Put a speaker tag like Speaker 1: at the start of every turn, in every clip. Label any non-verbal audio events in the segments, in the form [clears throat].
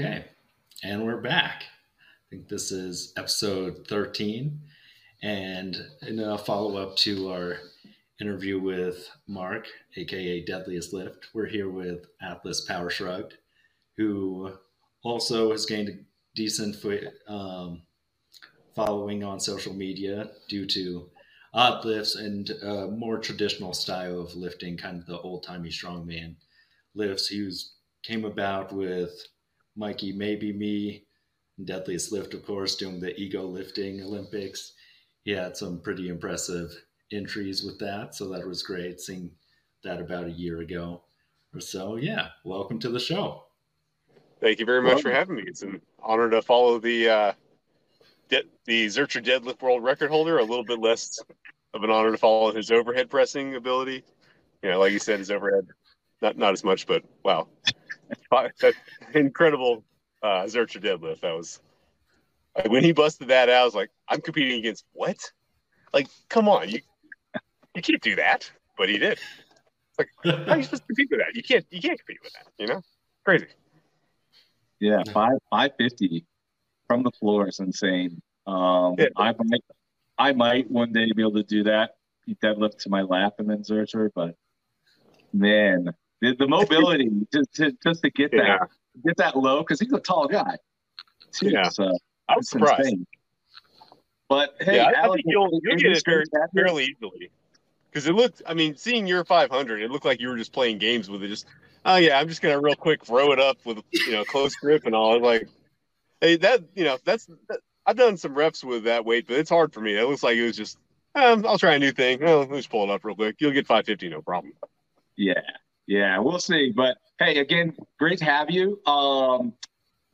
Speaker 1: Okay, and we're back. I think this is episode 13, and in a follow up to our interview with Mark, aka Deadliest Lift, we're here with Atlas Power Shrugged, who also has gained a decent um, following on social media due to odd lifts and a more traditional style of lifting, kind of the old timey strongman lifts. He was, came about with Mikey, maybe me, Deadliest Lift, of course, doing the ego lifting Olympics. He had some pretty impressive entries with that, so that was great seeing that about a year ago or so. Yeah, welcome to the show.
Speaker 2: Thank you very much for having me. It's an honor to follow the uh, de- the Zercher deadlift world record holder. A little bit less of an honor to follow his overhead pressing ability. You know, like you said, his overhead not not as much, but wow, that [laughs] incredible uh, Zercher deadlift. That was like, when he busted that out. I was like, I'm competing against what? Like, come on, you you can't do that, but he did. It's like, how are you supposed to compete with that? You can't you can't compete with that. You know, crazy.
Speaker 3: Yeah, five five fifty from the floor is insane. Um, yeah. I might I might one day be able to do that, deadlift to my lap and then Zercher, but man, the, the mobility [laughs] just to, just to get yeah. that get that low because he's a tall guy.
Speaker 2: Too, yeah, so I was surprised. Insane.
Speaker 3: But hey,
Speaker 2: yeah, I, think you'll, you'll get it very, fairly easily because it looked. I mean, seeing your 500, it looked like you were just playing games with it. Just oh yeah, I'm just gonna real quick throw it up with you know close grip and all. Like, hey, that you know that's that, I've done some reps with that weight, but it's hard for me. It looks like it was just um, I'll try a new thing. Oh, let's pull it up real quick. You'll get 550, no problem.
Speaker 3: Yeah, yeah, we'll see. But hey, again, great to have you. Um,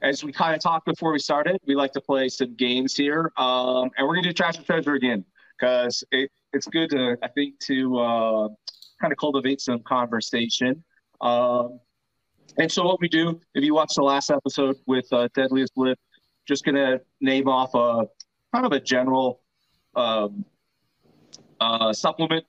Speaker 3: as we kind of talked before we started, we like to play some games here, um, and we're gonna do trash or treasure again because it, it's good to I think to uh, kind of cultivate some conversation. Um, and so what we do, if you watch the last episode with uh, Deadliest Lift, just gonna name off a kind of a general um, uh, supplement.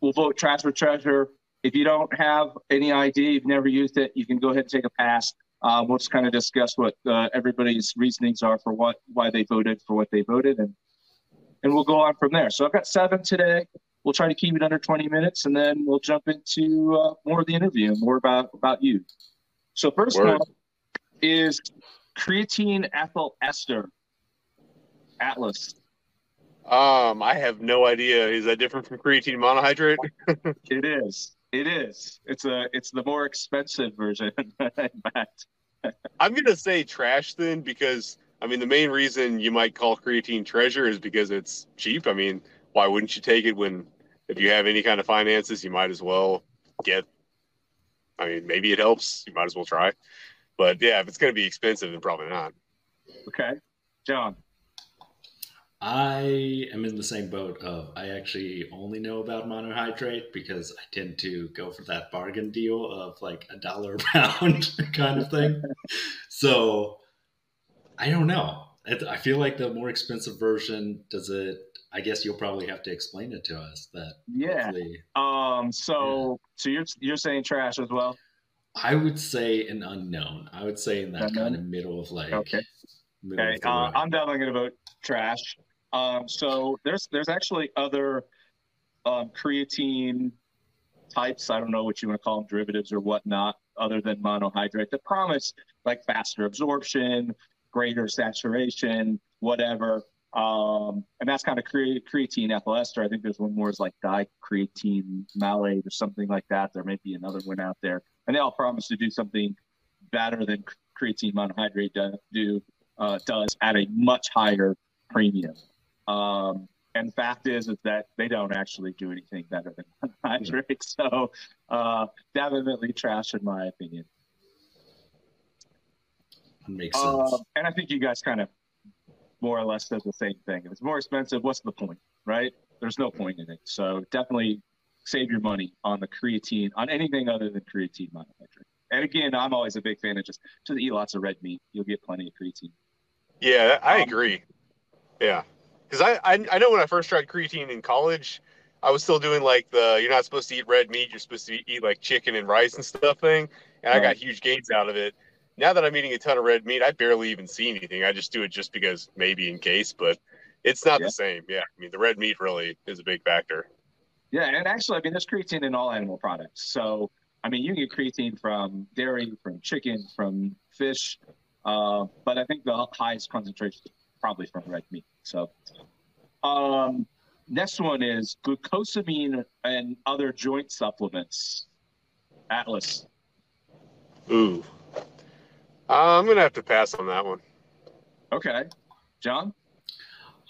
Speaker 3: We'll vote trash or treasure. If you don't have any idea, you've never used it, you can go ahead and take a pass. Uh, we'll just kind of discuss what uh, everybody's reasonings are for what why they voted for what they voted, and and we'll go on from there. So I've got seven today. We'll try to keep it under 20 minutes, and then we'll jump into uh, more of the interview, more about about you. So first Word. one is creatine ethyl ester. Atlas.
Speaker 2: Um, I have no idea. Is that different from creatine monohydrate?
Speaker 3: it is. It is. It's a. It's the more expensive version. [laughs]
Speaker 2: I'm gonna say trash then because I mean the main reason you might call creatine treasure is because it's cheap. I mean, why wouldn't you take it when if you have any kind of finances, you might as well get. I mean, maybe it helps. You might as well try. But yeah, if it's gonna be expensive, then probably not.
Speaker 3: Okay, John.
Speaker 1: I am in the same boat of I actually only know about monohydrate because I tend to go for that bargain deal of like a dollar a pound [laughs] kind of thing. so I don't know. I feel like the more expensive version does it. I guess you'll probably have to explain it to us. That
Speaker 3: yeah. Um. So yeah. so you're you're saying trash as well.
Speaker 1: I would say an unknown. I would say in that unknown? kind of middle of like.
Speaker 3: Okay. Okay. Uh, I'm definitely gonna vote trash. Um, so there's there's actually other um, creatine types. I don't know what you want to call them, derivatives or whatnot, other than monohydrate that promise like faster absorption, greater saturation, whatever. Um, and that's kind of cre- creatine ethyl ester. I think there's one more is like dicreatine malate or something like that. There may be another one out there, and they all promise to do something better than creatine monohydrate do, do uh, does at a much higher premium. Um, and the fact is, is that they don't actually do anything better than [laughs] hydrate. So uh, definitely trash in my opinion.
Speaker 1: Makes sense. Uh,
Speaker 3: and I think you guys kind of more or less said the same thing. If it's more expensive, what's the point, right? There's no point in it. So definitely save your money on the creatine, on anything other than creatine monohydrate. And again, I'm always a big fan of just just eat lots of red meat. You'll get plenty of creatine.
Speaker 2: Yeah, I um, agree. Yeah because I, I I know when I first tried creatine in college, I was still doing like the you're not supposed to eat red meat, you're supposed to eat like chicken and rice and stuff thing, and I got huge gains out of it. now that I'm eating a ton of red meat, I barely even see anything. I just do it just because maybe in case, but it's not
Speaker 3: Yeah.
Speaker 2: the same. Yeah, I mean the red meat really is a big factor.
Speaker 3: Yeah, and actually, I mean, there's creatine in all animal products. So, I mean, you get creatine from dairy, from chicken, from fish, uh, but I think the highest concentration probably from red meat. So, um, next one is glucosamine and other joint supplements. Atlas.
Speaker 2: Ooh, uh, I'm gonna have to pass on that one.
Speaker 3: Okay, John.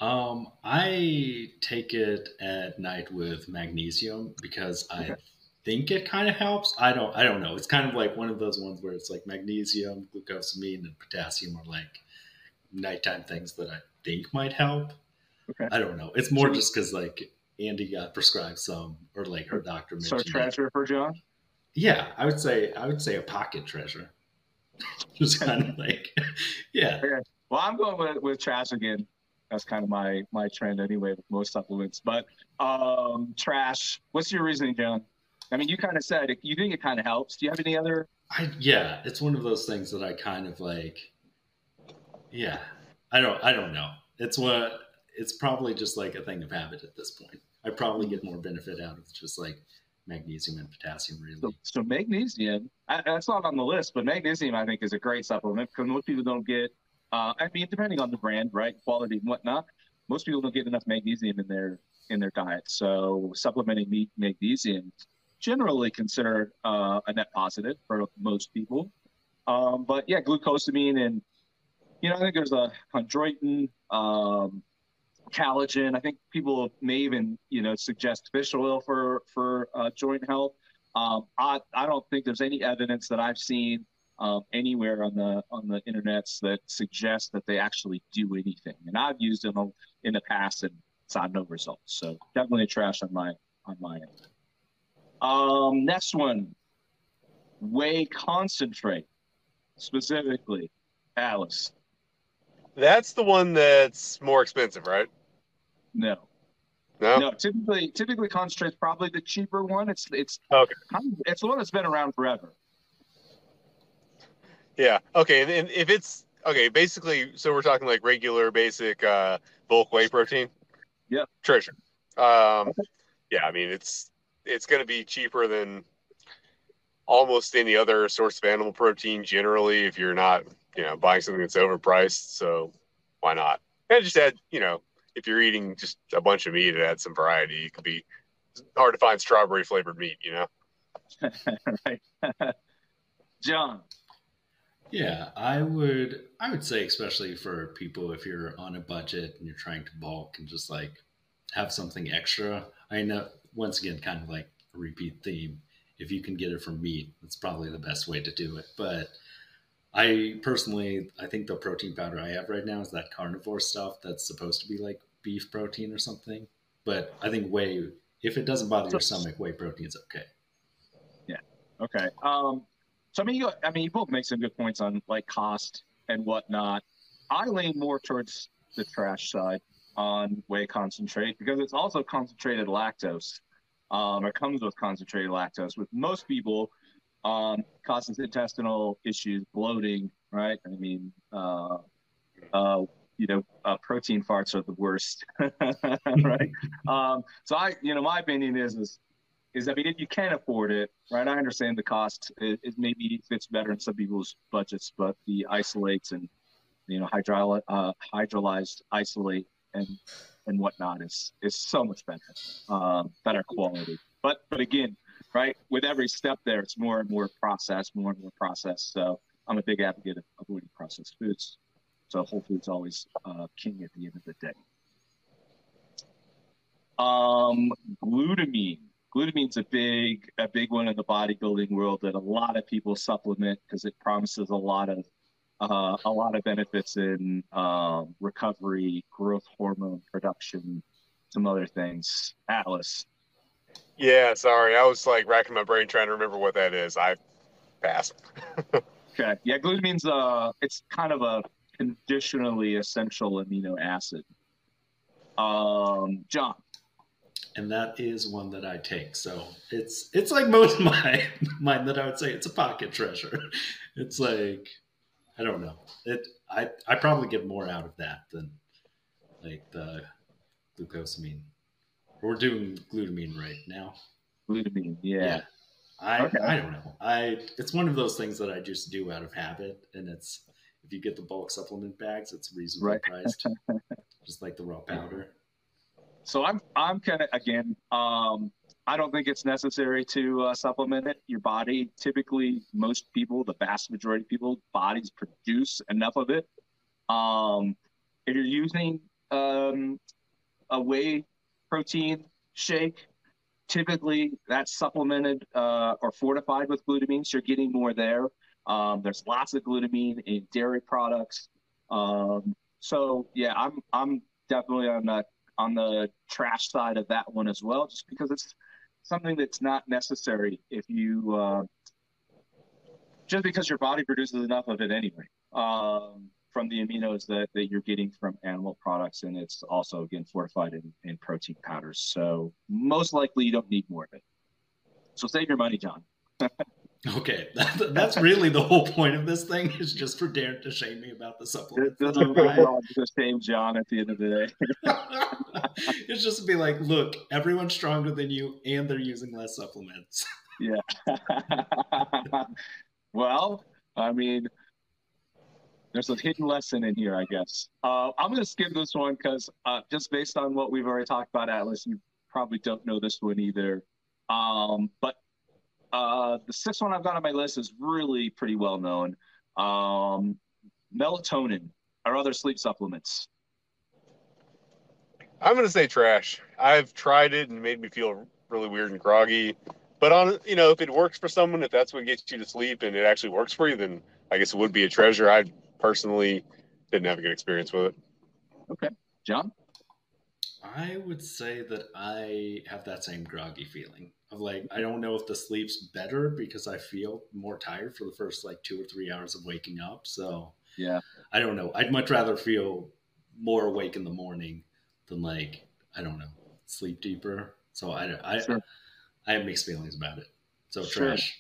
Speaker 1: Um, I take it at night with magnesium because I
Speaker 3: Okay.
Speaker 1: think it kind of helps. I don't. I don't know. It's kind of like one of those ones where it's like magnesium, glucosamine, and potassium are like nighttime things that I think might help.
Speaker 3: Okay.
Speaker 1: I don't know. It's more
Speaker 3: So-
Speaker 1: just because like Andy got prescribed some, or like her doctor
Speaker 3: So, treasure for John.
Speaker 1: Yeah, I would say I would say a pocket treasure. [laughs] just kind of like, [laughs] yeah.
Speaker 3: Well, I'm going with, with trash again. That's kind of my my trend anyway with most supplements. But um, trash. What's your reasoning, John? I mean, you kind of said you think it kind of helps. Do you have any other?
Speaker 1: I yeah, it's one of those things that I kind of like. Yeah, I don't. I don't know. It's what. It's probably just like a thing of habit at this point. I probably get more benefit out of just like magnesium and potassium. Really,
Speaker 3: so magnesium. I, that's not on the list, but magnesium I think is a great supplement because most people don't get. Uh, I mean, depending on the brand, right, quality and whatnot, most people don't get enough magnesium in their in their diet. So supplementing magnesium generally considered uh, a net positive for most people. Um, but yeah, glucosamine and you know I think there's a chondroitin, um, collagen. I think people may even you know suggest fish oil for for uh, joint health. Um, I I don't think there's any evidence that I've seen um, anywhere on the on the internets that suggests that they actually do anything. And I've used them in the past and saw no results. So definitely a trash on my on my end. Um, next one, whey concentrate, specifically, Atlas.
Speaker 2: That's the one that's more expensive, right?
Speaker 3: No,
Speaker 2: No.
Speaker 3: no. Typically, typically concentrate's probably the cheaper one. It's it's
Speaker 2: Okay.
Speaker 3: it's the one that's been around forever.
Speaker 2: Yeah. Okay. And, and if it's okay, basically, so we're talking like regular, basic uh, bulk whey protein.
Speaker 3: Yeah.
Speaker 2: Treasure. Um, yeah. I mean, it's it's going to be cheaper than almost any other source of animal protein. Generally, if you're not, you know, buying something that's overpriced, so why not? And just add, you know, if you're eating just a bunch of meat, it adds some variety. It could be hard to find strawberry flavored meat, you know.
Speaker 3: right, [laughs] John.
Speaker 1: yeah. I would. I would say, especially for people if you're on a budget and you're trying to bulk and just like have something extra. I know once again, kind of like a repeat theme. If you can get it from meat, that's probably the best way to do it. But I personally, I think the protein powder I have right now is that carnivore stuff that's supposed to be like beef protein or something. But I think whey, if it doesn't bother your stomach, whey protein's okay. Yeah.
Speaker 3: Okay. Um, so I mean, you, I mean, you both make some good points on like cost and whatnot. I lean more towards the trash side on whey concentrate because it's also concentrated lactose, um, or comes with concentrated lactose. With most people, um, causes intestinal issues, bloating. Right. I mean, uh, uh, you know, uh, protein farts are the worst. [laughs] right. Um, so I, you know, my opinion is is is I mean, if you can afford it, right? I understand the cost. It, it maybe fits better in some people's budgets, but the isolates and you know uh, hydrolyzed isolate and and whatnot is is so much better, um, better quality. But but again, right? With every step there, it's more and more processed, more and more processed. So I'm a big advocate of avoiding processed foods. So whole foods always uh, king at the end of the day. Um, glutamine glutamine's a big a big one in the bodybuilding world that a lot of people supplement because it promises a lot of uh, a lot of benefits in um, recovery, growth hormone production, some other things. Atlas.
Speaker 2: Yeah, sorry. I was like racking my brain trying to remember what that is. I passed. [laughs]
Speaker 3: Okay. Yeah, glutamine's uh it's kind of a conditionally essential amino acid. Um, John.
Speaker 1: and that is one that I take. So it's it's like most of my [laughs] mine that I would say it's a pocket treasure. It's like I don't know. It I I probably get more out of that than like the glucosamine. We're doing glutamine right now.
Speaker 3: Glutamine, yeah.
Speaker 1: I okay. I don't know. I it's one of those things that I just do out of habit, and it's if you get the bulk supplement bags, it's reasonably right. priced, [laughs] just like the raw powder.
Speaker 3: So I'm I'm kind of again. Um, I don't think it's necessary to uh, supplement it. Your body, typically, most people, the vast majority of people, bodies produce enough of it. Um, if you're using um, a whey protein shake, typically that's supplemented uh, or fortified with glutamine, so you're getting more there. Um, there's lots of glutamine in dairy products. Um, so yeah, I'm I'm definitely on the on the trash side of that one as well, just because it's something that's not necessary if you uh, just because your body produces enough of it anyway um, from the aminos that, that you're getting from animal products and it's also again fortified in, in protein powders. So most likely you don't need more of it. So save your money john [laughs]
Speaker 1: okay [laughs] that's really the whole point of this thing is just for Darin to shame me about the supplement
Speaker 3: this [laughs] is the same john at the end of the day [laughs]
Speaker 1: it's just to be like, look, everyone's stronger than you, and they're using less supplements.
Speaker 3: yeah. well, I mean, there's a hidden lesson in here, I guess. Uh, I'm going to skip this one because uh, just based on what we've already talked about, Atlas, you probably don't know this one either. Um, but uh, the sixth one I've got on my list is really pretty well known. Um, melatonin or other sleep supplements.
Speaker 2: I'm gonna say trash. I've tried it and made me feel really weird and groggy. But on you know, if it works for someone, if that's what gets you to sleep and it actually works for you, then I guess it would be a treasure. I personally didn't have a good experience with it.
Speaker 3: Okay, John.
Speaker 1: I would say that I have that same groggy feeling of like I don't know if the sleep's better because I feel more tired for the first like two or three hours of waking up. So
Speaker 3: yeah,
Speaker 1: I don't know. I'd much rather feel more awake in the morning than like I don't know sleep deeper. So I I sure. I have mixed feelings about it. So sure. trash.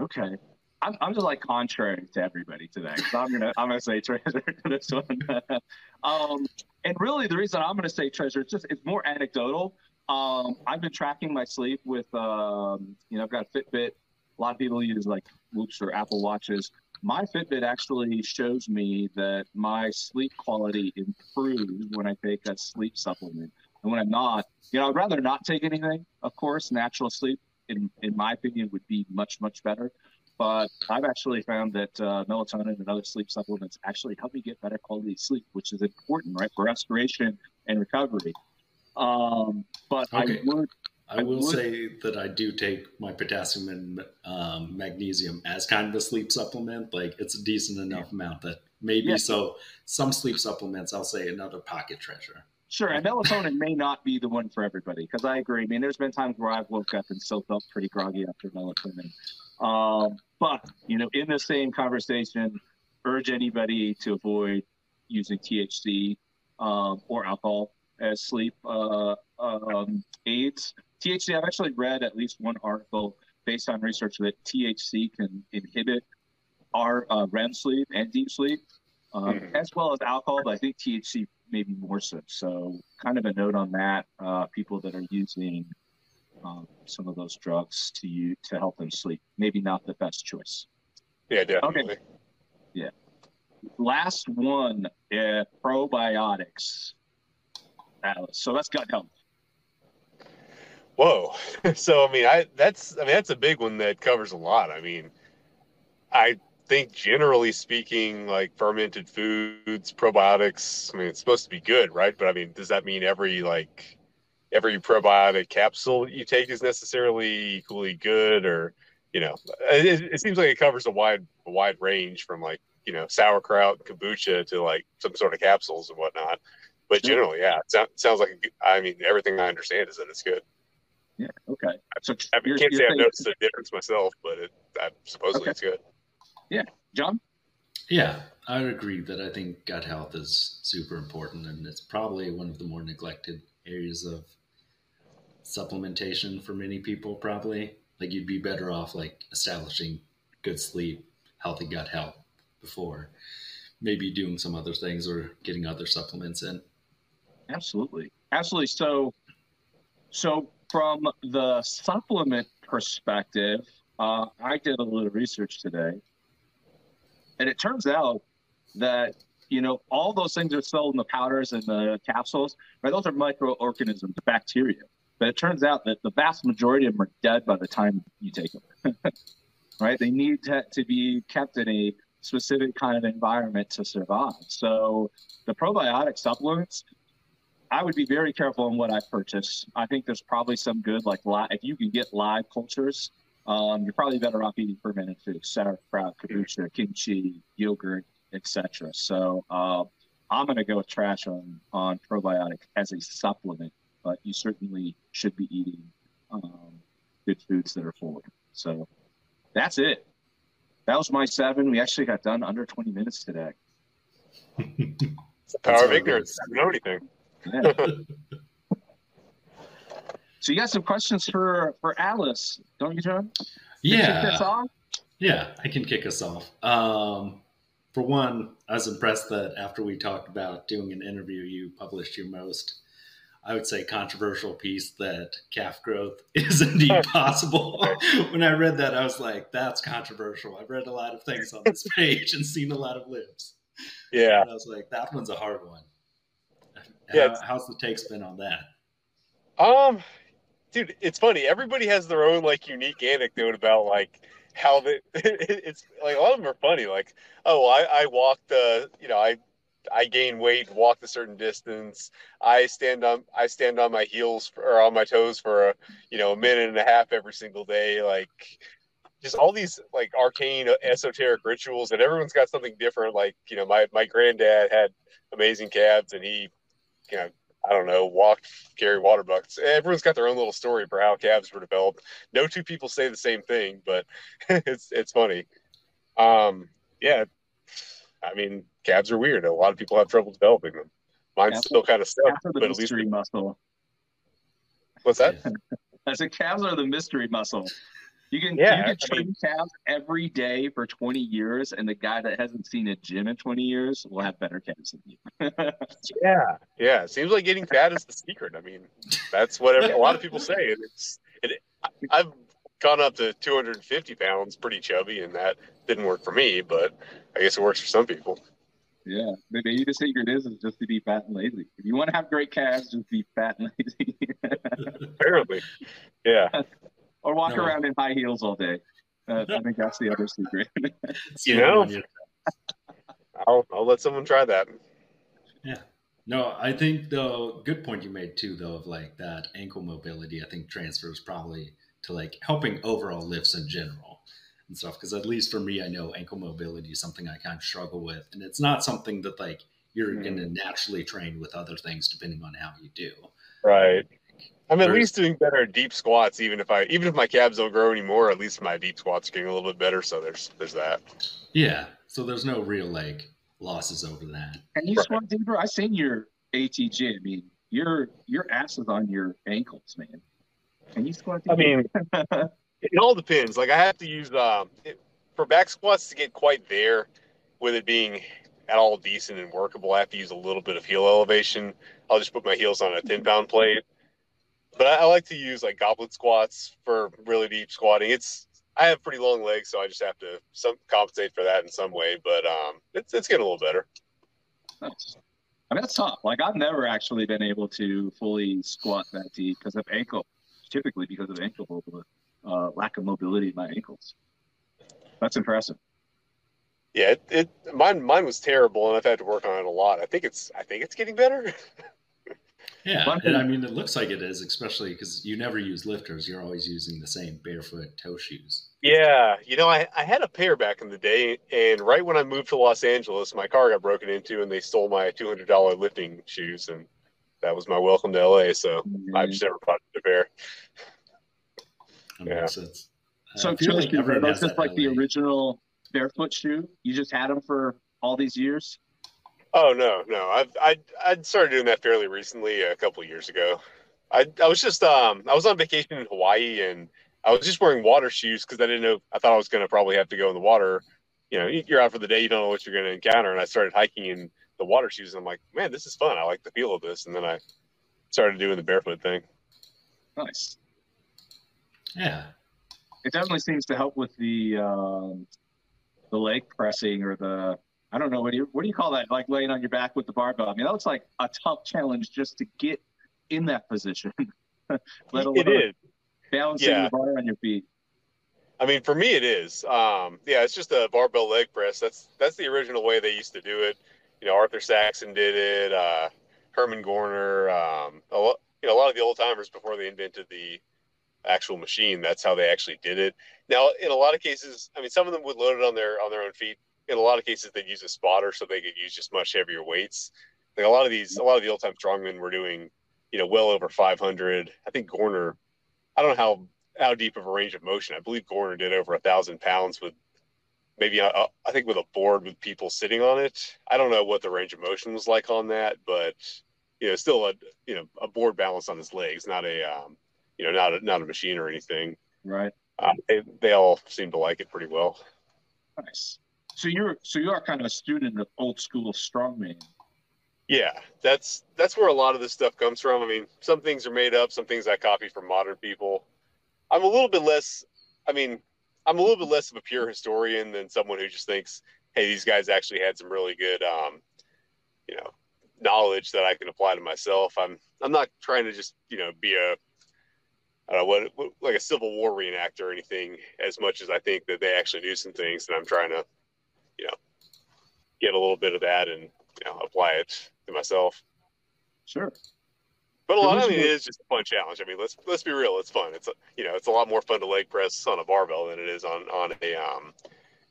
Speaker 3: Okay. I'm, I'm just like contrary to everybody today. So I'm gonna I'm gonna say treasure to this one. [laughs] um, and really the reason I'm gonna say treasure is just it's more anecdotal. Um, I've been tracking my sleep with um, you know I've got Fitbit. A lot of people use like Whoops or Apple Watches my Fitbit actually shows me that my sleep quality improves when I take a sleep supplement. And when I'm not, you know, I'd rather not take anything, of course. Natural sleep, in, in my opinion, would be much, much better. But I've actually found that uh, melatonin and other sleep supplements actually help me get better quality sleep, which is important, right, for restoration and recovery. Um, but okay. I would
Speaker 1: I will say that I do take my potassium and um, magnesium as kind of a sleep supplement. Like it's a decent enough amount that maybe yeah. so some sleep supplements, I'll say another pocket treasure.
Speaker 3: Sure, and melatonin may not be the one for everybody because I agree. I mean, there's been times where I've woke up and still felt pretty groggy after melatonin. Um, but you know, in the same conversation, urge anybody to avoid using THC um, or alcohol as sleep uh, um, aids THC, I've actually read at least one article based on research that THC can inhibit our uh, REM sleep and deep sleep, um, mm-hmm. as well as alcohol, but I think THC maybe more so. So, kind of a note on that. Uh, people that are using um, some of those drugs to you to help them sleep, maybe not the best choice.
Speaker 2: Yeah, definitely. Okay.
Speaker 3: Yeah. Last one, uh, probiotics. Atlas. so that's gut health.
Speaker 2: Whoa. [laughs] so I mean, I that's I mean that's a big one that covers a lot. I mean, I think generally speaking, like fermented foods, probiotics. I mean, it's supposed to be good, right? But I mean, does that mean every like every probiotic capsule you take is necessarily equally good, or you know, it, it seems like it covers a wide a wide range from like you know sauerkraut, kombucha to like some sort of capsules and whatnot. But generally, yeah, it sounds like I mean everything I understand is that it's good.
Speaker 3: Yeah. Okay.
Speaker 2: So I mean, can't say I've noticed the difference myself, but it, I, supposedly okay. it's good.
Speaker 3: Yeah, John.
Speaker 1: Yeah, I agree that I think gut health is super important, and it's probably one of the more neglected areas of supplementation for many people. Probably, like you'd be better off like establishing good sleep, healthy gut health before maybe doing some other things or getting other supplements in.
Speaker 3: Absolutely, absolutely. So, so from the supplement perspective, uh, I did a little research today, and it turns out that you know all those things are sold in the powders and the capsules, right? Those are microorganisms, bacteria. But it turns out that the vast majority of them are dead by the time you take them. [laughs] right? They need to, to be kept in a specific kind of environment to survive. So the probiotic supplements, I would be very careful on what I purchase. I think there's probably some good like live, if you can get live cultures, um, you're probably better off eating fermented food, sauerkraut, kombucha, kimchi, yogurt, etc. So uh, I'm going to go with trash on on probiotic as a supplement, but you certainly should be eating um, good foods that are full. So that's it. That was my seven. We actually got done under 20 minutes today.
Speaker 2: Power of ignorance. I don't know anything. [laughs]
Speaker 3: so you got some questions for for Atlas, don't you, John?
Speaker 1: Yeah. Yeah, I can kick us off. Um, for one, I was impressed that after we talked about doing an interview, you published your most, I would say, controversial piece that calf growth [laughs] is indeed possible. [laughs] when I read that, I was like, that's controversial. I've read a lot of things on this [laughs] page and seen a lot of libs.
Speaker 2: Yeah.
Speaker 1: And I was like, that one's a hard one. Yeah, How, how's the take spin on that?
Speaker 2: Um, dude, it's funny. Everybody has their own like unique anecdote about like how the it's like a lot of them are funny. Like, oh, I I walked uh you know I I gain weight, walk a certain distance. I stand on I stand on my heels for, or on my toes for a you know a minute and a half every single day. Like just all these like arcane esoteric rituals, and everyone's got something different. Like you know my my granddad had amazing calves, and he you know I don't know, walked, carry water buckets. Everyone's got their own little story for how calves were developed. No two people say the same thing, but [laughs] it's it's funny. Um, yeah, I mean, calves are weird. A lot of people have trouble developing them. Mine's calves still kind of stuck, but at least
Speaker 3: muscle.
Speaker 2: What's that? [laughs]
Speaker 3: I said calves are the mystery muscle. You can yeah, you can train mean, calves every day for 20 years, and the guy that hasn't seen a gym in 20 years will have better calves than you. [laughs]
Speaker 2: yeah, yeah. It seems like getting fat is the secret. I mean, that's what a lot of people say. It's it. I've gone up to 250 pounds, pretty chubby, and that didn't work for me. But I guess it works for some people.
Speaker 3: Yeah, maybe the secret is is just to be fat and lazy. If you want to have great calves, just be fat and lazy. [laughs]
Speaker 2: Apparently, yeah [laughs]
Speaker 3: or walk no. around in high heels all day. Uh, I think that's the other secret. [laughs]
Speaker 2: you know, I'll I'll let someone try that.
Speaker 1: Yeah. No, I think the good point you made too, though, of like that ankle mobility. I think transfers probably to like helping overall lifts in general and stuff. Because at least for me, I know ankle mobility is something I kind of struggle with, and it's not something that like you're mm. going to naturally train with other things depending on how you do.
Speaker 2: Right. I'm at least doing better deep squats, even if I even if my calves don't grow anymore. At least my deep squats are getting a little bit better. So there's there's that.
Speaker 1: Yeah. So there's no real like losses over that.
Speaker 3: And you right. squat deeper. I seen your ATG. I mean, your your ass is on your ankles, man. Can you squat deeper?
Speaker 2: I mean, [laughs] it all depends. Like I have to use um it, for back squats to get quite there, with it being at all decent and workable. I have to use a little bit of heel elevation. I'll just put my heels on a 10 pound plate but I, I, like to use like goblet squats for really deep squatting. It's I have pretty long legs, so I just have to some compensate for that in some way. But um, it's it's getting a little better.
Speaker 3: Nice. I mean, that's tough. Like I've never actually been able to fully squat that deep because of ankle, typically because of ankle uh, lack of mobility in my ankles. That's impressive.
Speaker 2: Yeah, it, it mine mine was terrible, and I've had to work on it a lot. I think it's I think it's getting better. [laughs]
Speaker 1: Yeah, and I mean, it looks like it is, especially because you never use lifters. You're always using the same barefoot toe shoes.
Speaker 2: Yeah, you know, I, I had a pair back in the day, and right when I moved to Los Angeles, my car got broken into, and they stole my two hundred dollar lifting shoes, and that was my welcome to LA. So mm-hmm. I just never bought a pair.
Speaker 1: That yeah. makes sense.
Speaker 3: So, like those just like LA. the original barefoot shoe. You just had them for all these years.
Speaker 2: Oh no, no. I've I I started doing that fairly recently, a couple years ago. I I was just um I was on vacation in Hawaii and I was just wearing water shoes because I didn't know I thought I was gonna probably have to go in the water you know, you're out for the day, you don't know what you're going to encounter. And I started hiking in the water shoes, and I'm like, man, this is fun. I like the feel of this. And then I started doing the barefoot thing.
Speaker 3: Nice.
Speaker 1: Yeah.
Speaker 3: It definitely seems to help with the um, the leg pressing or the I don't know what do you what do you call that? Like laying on your back with the barbell. I mean, that looks like a tough challenge just to get in that position. [laughs]
Speaker 2: Let alone it is.
Speaker 3: balancing yeah. the bar on your feet.
Speaker 2: I mean, for me, it is. Um, yeah, it's just a barbell leg press. That's that's the original way they used to do it. You know, Arthur Saxon did it. Uh, Herman Gorner. Um, a lot, you know, a lot of the old timers before they invented the actual machine. That's how they actually did it. Now, in a lot of cases, I mean, some of them would load it on their on their own feet. In a lot of cases, they'd use a spotter so they could use just much heavier weights. Like a lot of these, a lot of the old time strongmen were doing, you know, well over 500. I think Gorner, I don't know how how deep of a range of motion. I believe Gorner did over a thousand pounds with maybe a, uh, I think with a board with people sitting on it. I don't know what the range of motion was like on that, but you know, still a you know a board balance on his legs, not a um, you know not a, not a machine or anything.
Speaker 3: Right.
Speaker 2: Uh, they, they all seem to like it pretty well.
Speaker 3: Nice. So you're so you are kind of a student of old school strongman.
Speaker 2: Yeah, that's that's where a lot of this stuff comes from. I mean, some things are made up, some things I copy from modern people. I'm a little bit less. I mean, I'm a little bit less of a pure historian than someone who just thinks, "Hey, these guys actually had some really good, um, you know, knowledge that I can apply to myself." I'm I'm not trying to just you know be a I don't know what, like a Civil War reenactor or anything as much as I think that they actually knew some things, and I'm trying to, you know, get a little bit of that and you know apply it to myself.
Speaker 3: Sure.
Speaker 2: But a lot, mean, it is just a fun challenge. I mean, let's let's be real. It's fun. It's a, you know, it's a lot more fun to leg press on a barbell than it is on on a um,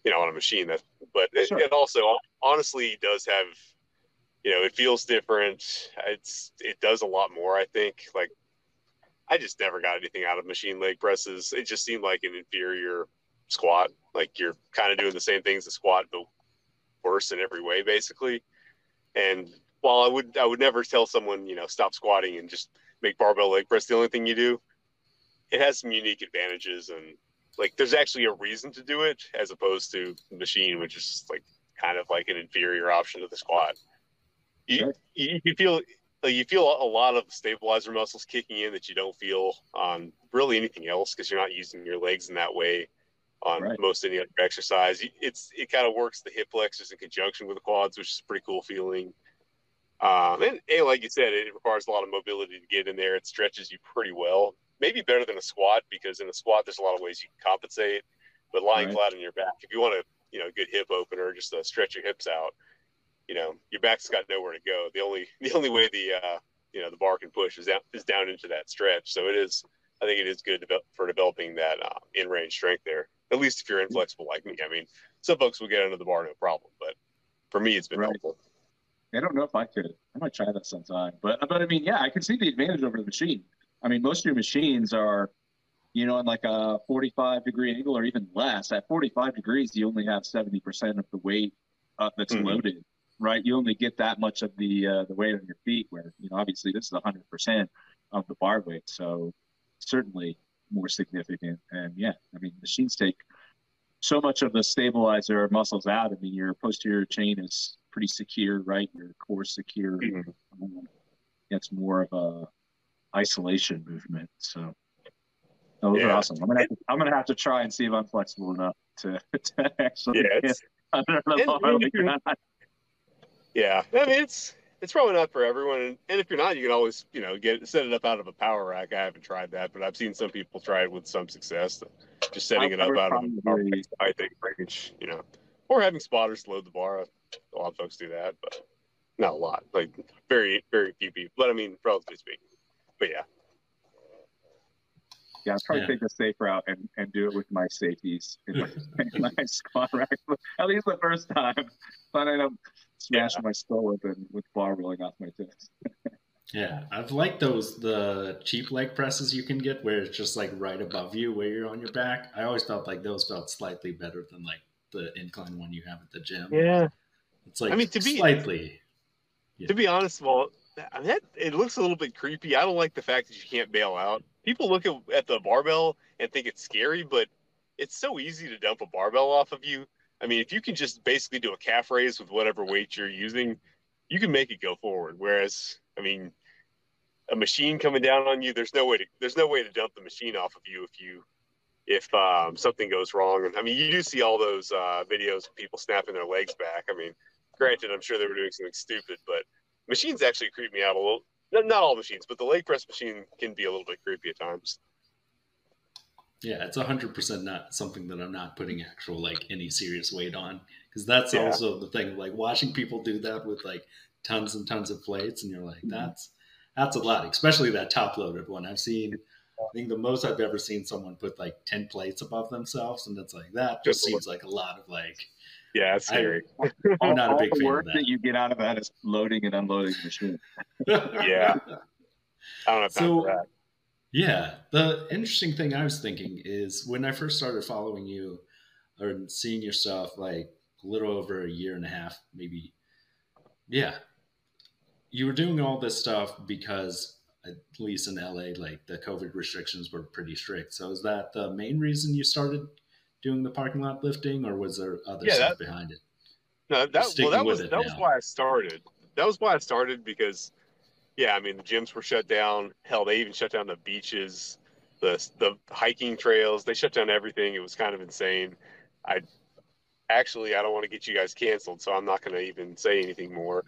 Speaker 2: you know, on a machine. That, but it, it also honestly does have, you know, it feels different. It's it does a lot more. I think. Like, I just never got anything out of machine leg presses. It just seemed like an inferior squat. Like you're kind of doing the same things as squat, but worse in every way, basically. And while I would I would never tell someone you know stop squatting and just make barbell leg press the only thing you do, it has some unique advantages and like there's actually a reason to do it as opposed to machine, which is like kind of like an inferior option to the squat. You sure. you, you feel like you feel a lot of stabilizer muscles kicking in that you don't feel on really anything else because you're not using your legs in that way on right. most any other exercise. It's it kind of works the hip flexors in conjunction with the quads, which is a pretty cool feeling. Um, and, and, like you said, it requires a lot of mobility to get in there. It stretches you pretty well, maybe better than a squat because in a squat there's a lot of ways you can compensate. But lying right. flat on your back, if you want to, you know, good hip opener, just to stretch your hips out, you know, your back's got nowhere to go. The only [laughs] the only way the uh, you know the bar can push is down is down into that stretch. So it is, I think it is good for developing that uh, in range strength there. At least if you're inflexible like me. I mean, some folks will get under the bar no problem, but for me, it's been right. helpful.
Speaker 3: I don't know if I could. I might try that sometime. But but I mean, yeah, I can see the advantage over the machine. I mean, most of your machines are, you know, in like a 45 degree angle or even less. At 45 degrees, you only have 70% of the weight uh, that's mm-hmm. loaded, right? You only get that much of the uh, the weight on your feet. Where you know, obviously, this is 100% of the bar weight, so certainly more significant. And yeah, I mean, machines take so much of the stabilizer muscles out. I mean, your posterior chain is pretty secure, right? Your core secure. Mm-hmm. Um, it's more of a isolation movement. So those yeah. are awesome. I'm gonna, to, I'm gonna have to try and see if I'm flexible enough to, [laughs] to actually
Speaker 2: yeah,
Speaker 3: get under the bar.
Speaker 2: Yeah, I mean it's it's probably not for everyone, and, and if you're not, you can always you know get set it up out of a power rack. I haven't tried that, but I've seen some people try it with some success. Just setting I it up out of a power rack, I think range, you know, or having spotters load the bar a lot of folks do that, but not a lot. Like very, very few people. But I mean, relatively speaking. But yeah.
Speaker 3: Yeah, I'll probably yeah. take the safe route and, and do it with my safeties in my, [laughs] in my squat rack. At least the first time. But I end up smashing yeah. my skull open with bar rolling off my chest.
Speaker 1: yeah, I've liked those the cheap leg presses you can get where it's just like right above you where you're on your back. I always felt like those felt slightly better than like the incline one you have at the gym.
Speaker 2: Yeah,
Speaker 1: it's like I mean to be slightly.
Speaker 2: Yeah. To be honest, well, I mean, that, it looks a little bit creepy. I don't like the fact that you can't bail out. People look at, at the barbell and think it's scary, but it's so easy to dump a barbell off of you. I mean, if you can just basically do a calf raise with whatever weight you're using, you can make it go forward. Whereas, I mean, a machine coming down on you, there's no way to there's no way to dump the machine off of you if you if um, something goes wrong. And I mean, you do see all those uh, videos of people snapping their legs back. I mean, granted, I'm sure they were doing something stupid, but machines actually creep me out a little. Not, not all machines, but the leg press machine can be a little bit creepy at times.
Speaker 1: Yeah, it's hundred percent not something that I'm not putting actual like any serious weight on because that's
Speaker 2: Yeah.
Speaker 1: also the thing. Like watching people do that with like tons and tons of plates, and you're like, mm-hmm. that's that's a lot, especially that top loaded one. I've seen. I think the most I've ever seen someone put like ten plates above themselves, and it's like that just seems like a lot of like.
Speaker 2: Yeah, it's scary.
Speaker 1: I'm not a big
Speaker 3: the
Speaker 1: fan of
Speaker 3: work
Speaker 1: that.
Speaker 3: that you get out of that is loading and unloading the machine. [laughs]
Speaker 2: Yeah. I don't time
Speaker 1: So-. Yeah, the interesting thing I was thinking is when I first started following you or seeing your stuff, like a little over a year and a half, maybe. Yeah, you were doing all this stuff because, at least in LA, like the COVID restrictions were pretty strict. So is that the main reason you started doing the parking lot lifting, or was there other
Speaker 2: Yeah,
Speaker 1: stuff behind it?
Speaker 2: No, that well, that was
Speaker 1: it
Speaker 2: that was why I started. That was why I started because, yeah, I mean the gyms were shut down. Hell, they even shut down the beaches, the the hiking trails. They shut down everything. It was kind of insane. I actually I don't want to get you guys canceled, so I'm not going to even say anything more.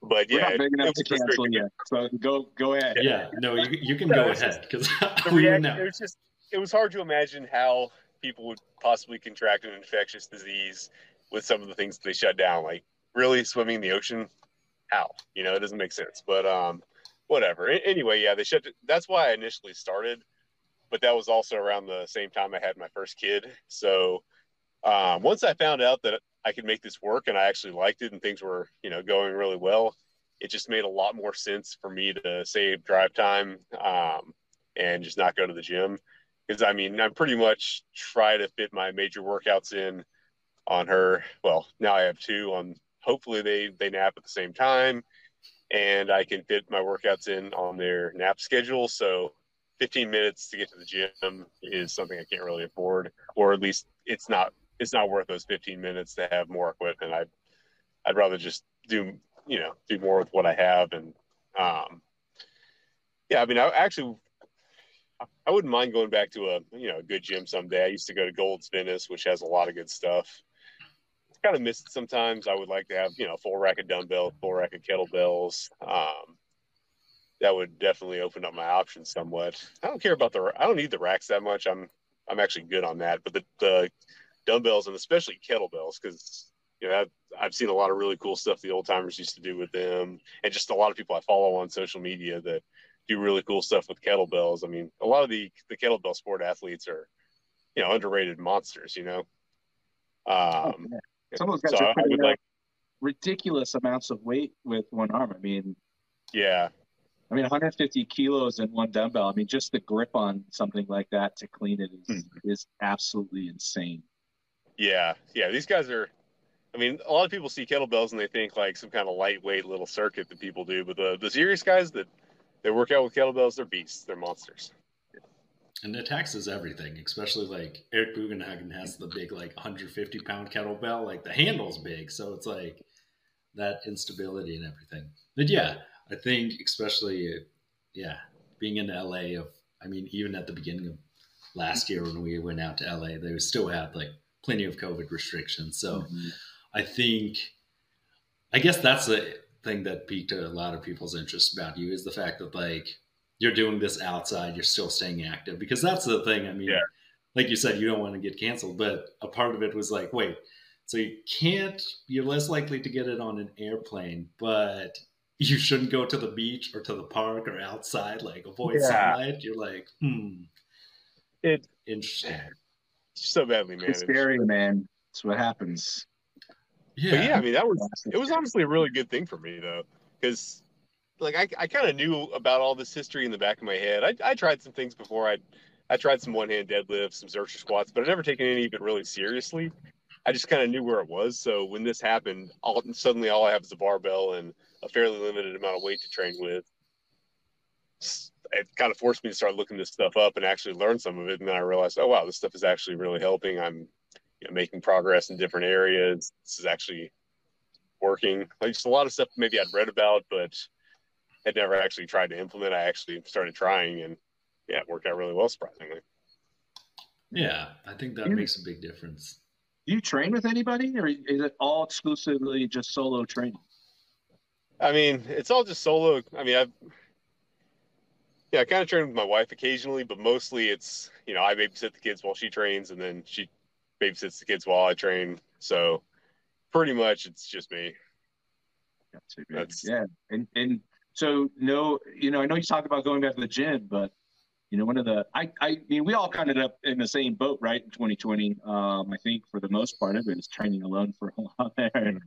Speaker 2: But
Speaker 3: We're
Speaker 2: yeah,
Speaker 3: not big enough to cancel
Speaker 2: restricted.
Speaker 3: yet. So go go ahead.
Speaker 1: Yeah, no, you, you can
Speaker 2: No,
Speaker 1: go ahead because we [laughs]
Speaker 2: reaction,
Speaker 1: know.
Speaker 2: it was just it was hard to imagine how people would possibly contract an infectious disease with some of the things they shut down like really swimming in the ocean how you know it doesn't make sense but um whatever anyway yeah they shut that's why i initially started but that was also around the same time i had my first kid so um, once i found out that i could make this work and i actually liked it and things were you know going really well it just made a lot more sense for me to save drive time um, and just not go to the gym because I mean I pretty much try to fit my major workouts in on her. Well, now I have two on. Hopefully they they nap at the same time, and I can fit my workouts in on their nap schedule. So 15 minutes to get to the gym is something I can't really afford, or at least it's not it's not worth those 15 minutes to have more equipment. I'd I'd rather just do you know do more with what I have and um yeah I mean I actually I wouldn't mind going back to a you know a good gym someday. I used to go to Gold's Venice, which has a lot of good stuff. Kind of miss it sometimes. I would like to have you know full rack of dumbbells, full rack of kettlebells. Um, that would definitely open up my options somewhat. I don't care about the. I don't need the racks that much. I'm I'm actually good on that. But the, the dumbbells and especially kettlebells because you know I've, I've seen a lot of really cool stuff the old timers used to do with them, and just a lot of people I follow on social media that do really cool stuff with kettlebells. I mean, a lot of the the kettlebell sport athletes are, you know, underrated monsters. You know, um,
Speaker 3: Some of those guys
Speaker 2: so
Speaker 3: are putting
Speaker 2: like,
Speaker 3: ridiculous amounts of weight with one arm. I mean,
Speaker 2: yeah,
Speaker 3: I mean, 150 kilos in one dumbbell. I mean, just the grip on something like that to clean it is,
Speaker 2: Hmm.
Speaker 3: is absolutely insane.
Speaker 2: yeah, yeah. These guys are. I mean, a lot of people see kettlebells and they think like some kind of lightweight little circuit that people do, but the the serious guys that that work out with kettlebells, they're beasts. They're monsters.
Speaker 1: And it taxes everything, especially like Eric Bugenhagen has the big like 150 pound kettlebell, like the handle's big, so it's like that instability and everything. But yeah, I think especially yeah, being in LA of I mean even at the beginning of last year when we went out to LA, they still had like plenty of COVID restrictions. So
Speaker 3: Mhm.
Speaker 1: I think, I guess that's the thing that piqued a lot of people's interest about you is the fact that like you're doing this outside, you're still staying active because that's the thing. I mean,
Speaker 2: Yeah.
Speaker 1: like you said, you don't want to get canceled, but a part of it was like, wait, so you can't, you're less likely to get it on an airplane, but you shouldn't go to the beach or to the park or outside, like avoid
Speaker 2: Yeah.
Speaker 1: sunlight. You're like, hmm,
Speaker 2: It
Speaker 1: interesting.
Speaker 2: so badly
Speaker 3: man.
Speaker 2: It's
Speaker 3: scary, man. That's what happens.
Speaker 1: Yeah.
Speaker 2: But yeah, I mean that was it was honestly a really good thing for me though, because like I, I kind of knew about all this history in the back of my head. I, I tried some things before. I I tried some one hand deadlifts, some Zercher squats, but I never taken any of it really seriously. I just kind of knew where it was. So when this happened, all suddenly all I have is a barbell and a fairly limited amount of weight to train with. It kind of forced me to start looking this stuff up and actually learn some of it. And then I realized, oh wow, this stuff is actually really helping. I'm you know, making progress in different areas. This is actually working. Like just a lot of stuff maybe I'd read about, but had never actually tried to implement. I actually started trying, and yeah, it worked out really well, surprisingly.
Speaker 1: Yeah, I think that makes a big difference.
Speaker 3: Do you train with anybody, or is it all exclusively just solo training?
Speaker 2: I mean, it's all just solo. I mean, I've yeah, I kind of train with my wife occasionally, but mostly it's you know I babysit the kids while she trains, and then she babysits the kids while I train. So pretty much it's just me.
Speaker 3: That's, yeah, and and so no, you know, I know you talked about going back to the gym, but you know, one of the I I mean, we all kind of up in the same boat, right? In 2020, um, I think for the most part, everybody was training alone for a [laughs] while there, and,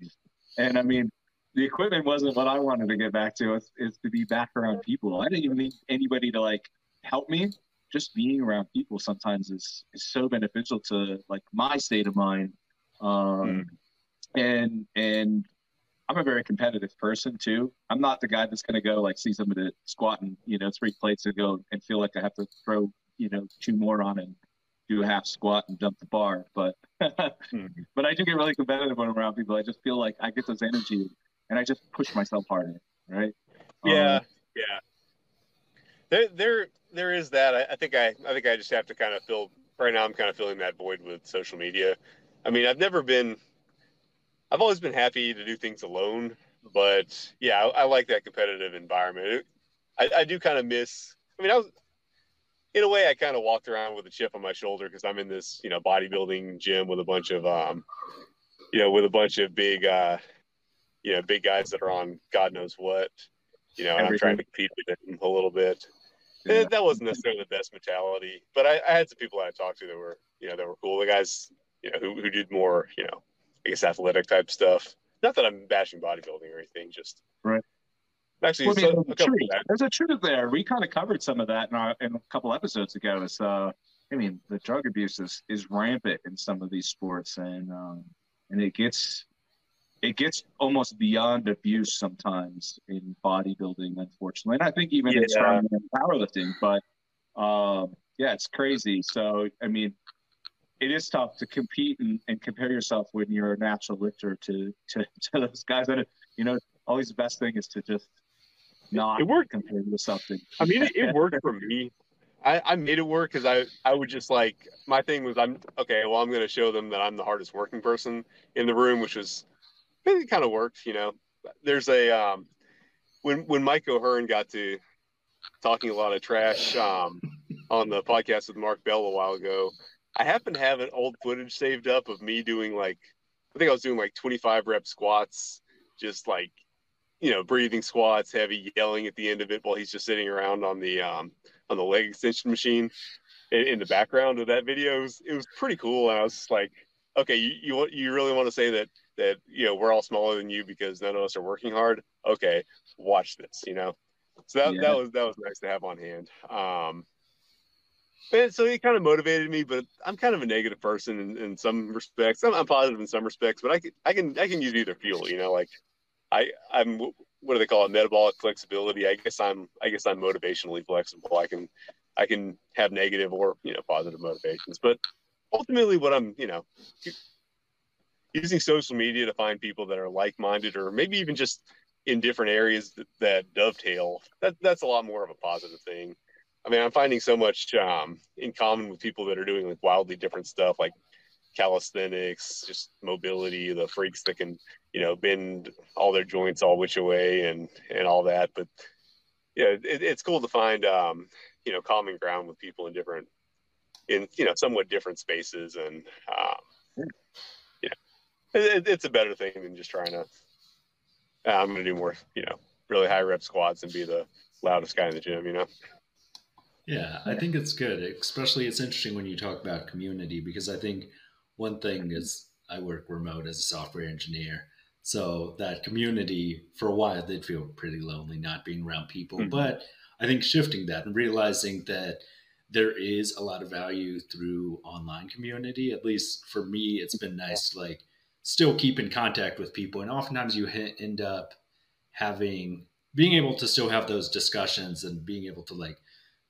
Speaker 3: and I mean, the equipment wasn't what I wanted to get back to. Is, is to be back around people. I didn't even need anybody to like help me. Just being around people sometimes is is so beneficial to like my state of mind. Um, mm. and and I'm a very competitive person too. I'm not the guy that's going to go like see somebody squatting, you know, three plates and go and feel like I have to throw, you know, two more on and do a half squat and dump the bar. But, mm. [laughs] but I do get really competitive when I'm around people. I just feel like I get this energy and I just push myself harder, right?
Speaker 2: Yeah, um, yeah. There, there, there is that. I, I think I, I think I just have to kind of fill. Right now, I'm kind of filling that void with social media. I mean, I've never been. I've always been happy to do things alone, but yeah, I, I like that competitive environment. I, I do kind of miss. I mean, I was in a way, I kind of walked around with a chip on my shoulder because I'm in this, you know, bodybuilding gym with a bunch of, um, you know, with a bunch of big, uh, you know, big guys that are on God knows what, you know, and I'm trying to compete with them a little bit. Yeah. that wasn't necessarily the best mentality, but I, I, had some people that I talked to that were, you know, that were cool. The guys, you know, who, who did more, you know, I guess athletic type stuff. Not that I'm bashing bodybuilding or anything, just
Speaker 3: right.
Speaker 2: Actually, well, so,
Speaker 3: there's, a truth. there's a truth there. We kind of covered some of that in, our, in a couple episodes ago. It's, uh, I mean, the drug abuse is, is rampant in some of these sports, and um, and it gets it gets almost beyond abuse sometimes in bodybuilding, unfortunately. And I think even yeah. in powerlifting, but um, yeah, it's crazy. So, I mean, it is tough to compete and, and compare yourself when you're a natural lifter to, to, [laughs] to those guys that, are, you know, always the best thing is to just not
Speaker 2: it worked.
Speaker 3: compare yourself to. Something.
Speaker 2: I mean, it, it worked for [laughs] me. I, I made it work because I, I would just like, my thing was, I'm okay, well, I'm going to show them that I'm the hardest working person in the room, which was it kind of worked, you know. There's a um, when when Mike O'Hearn got to talking a lot of trash um, on the podcast with Mark Bell a while ago. I happen to have an old footage saved up of me doing like I think I was doing like 25 rep squats, just like you know breathing squats, heavy, yelling at the end of it while he's just sitting around on the um, on the leg extension machine. In, in the background of that video, it was, it was pretty cool, and I was like, okay, you you, you really want to say that that you know we're all smaller than you because none of us are working hard okay watch this you know so that, yeah. that was that was nice to have on hand um and so he kind of motivated me but i'm kind of a negative person in, in some respects. I'm, I'm, positive in some respects but i can i can i can use either fuel you know like i i'm what do they call it? Metabolic flexibility. I guess i'm i guess i'm motivationally flexible. I can i can have negative or you know positive motivations. But ultimately what i'm you know using social media to find people that are like-minded or maybe even just in different areas that, that dovetail that, that's a lot more of a positive thing i mean i'm finding so much um, in common with people that are doing like wildly different stuff like calisthenics just mobility the freaks that can you know bend all their joints all which way and and all that but yeah it, it's cool to find um, you know common ground with people in different in you know somewhat different spaces and um, it, it's a better thing than just trying to. Uh, I'm going to do more, you know, really high rep squats and be the loudest guy in the gym, you know.
Speaker 1: Yeah, I think it's good. Especially, it's interesting when you talk about community because I think one thing is I work remote as a software engineer. So that community for a while they'd feel pretty lonely not being around people. Mm-hmm. But I think shifting that and realizing that there is a lot of value through online community. At least for me, it's been nice to like still keep in contact with people and oftentimes you end up having being able to still have those discussions and being able to like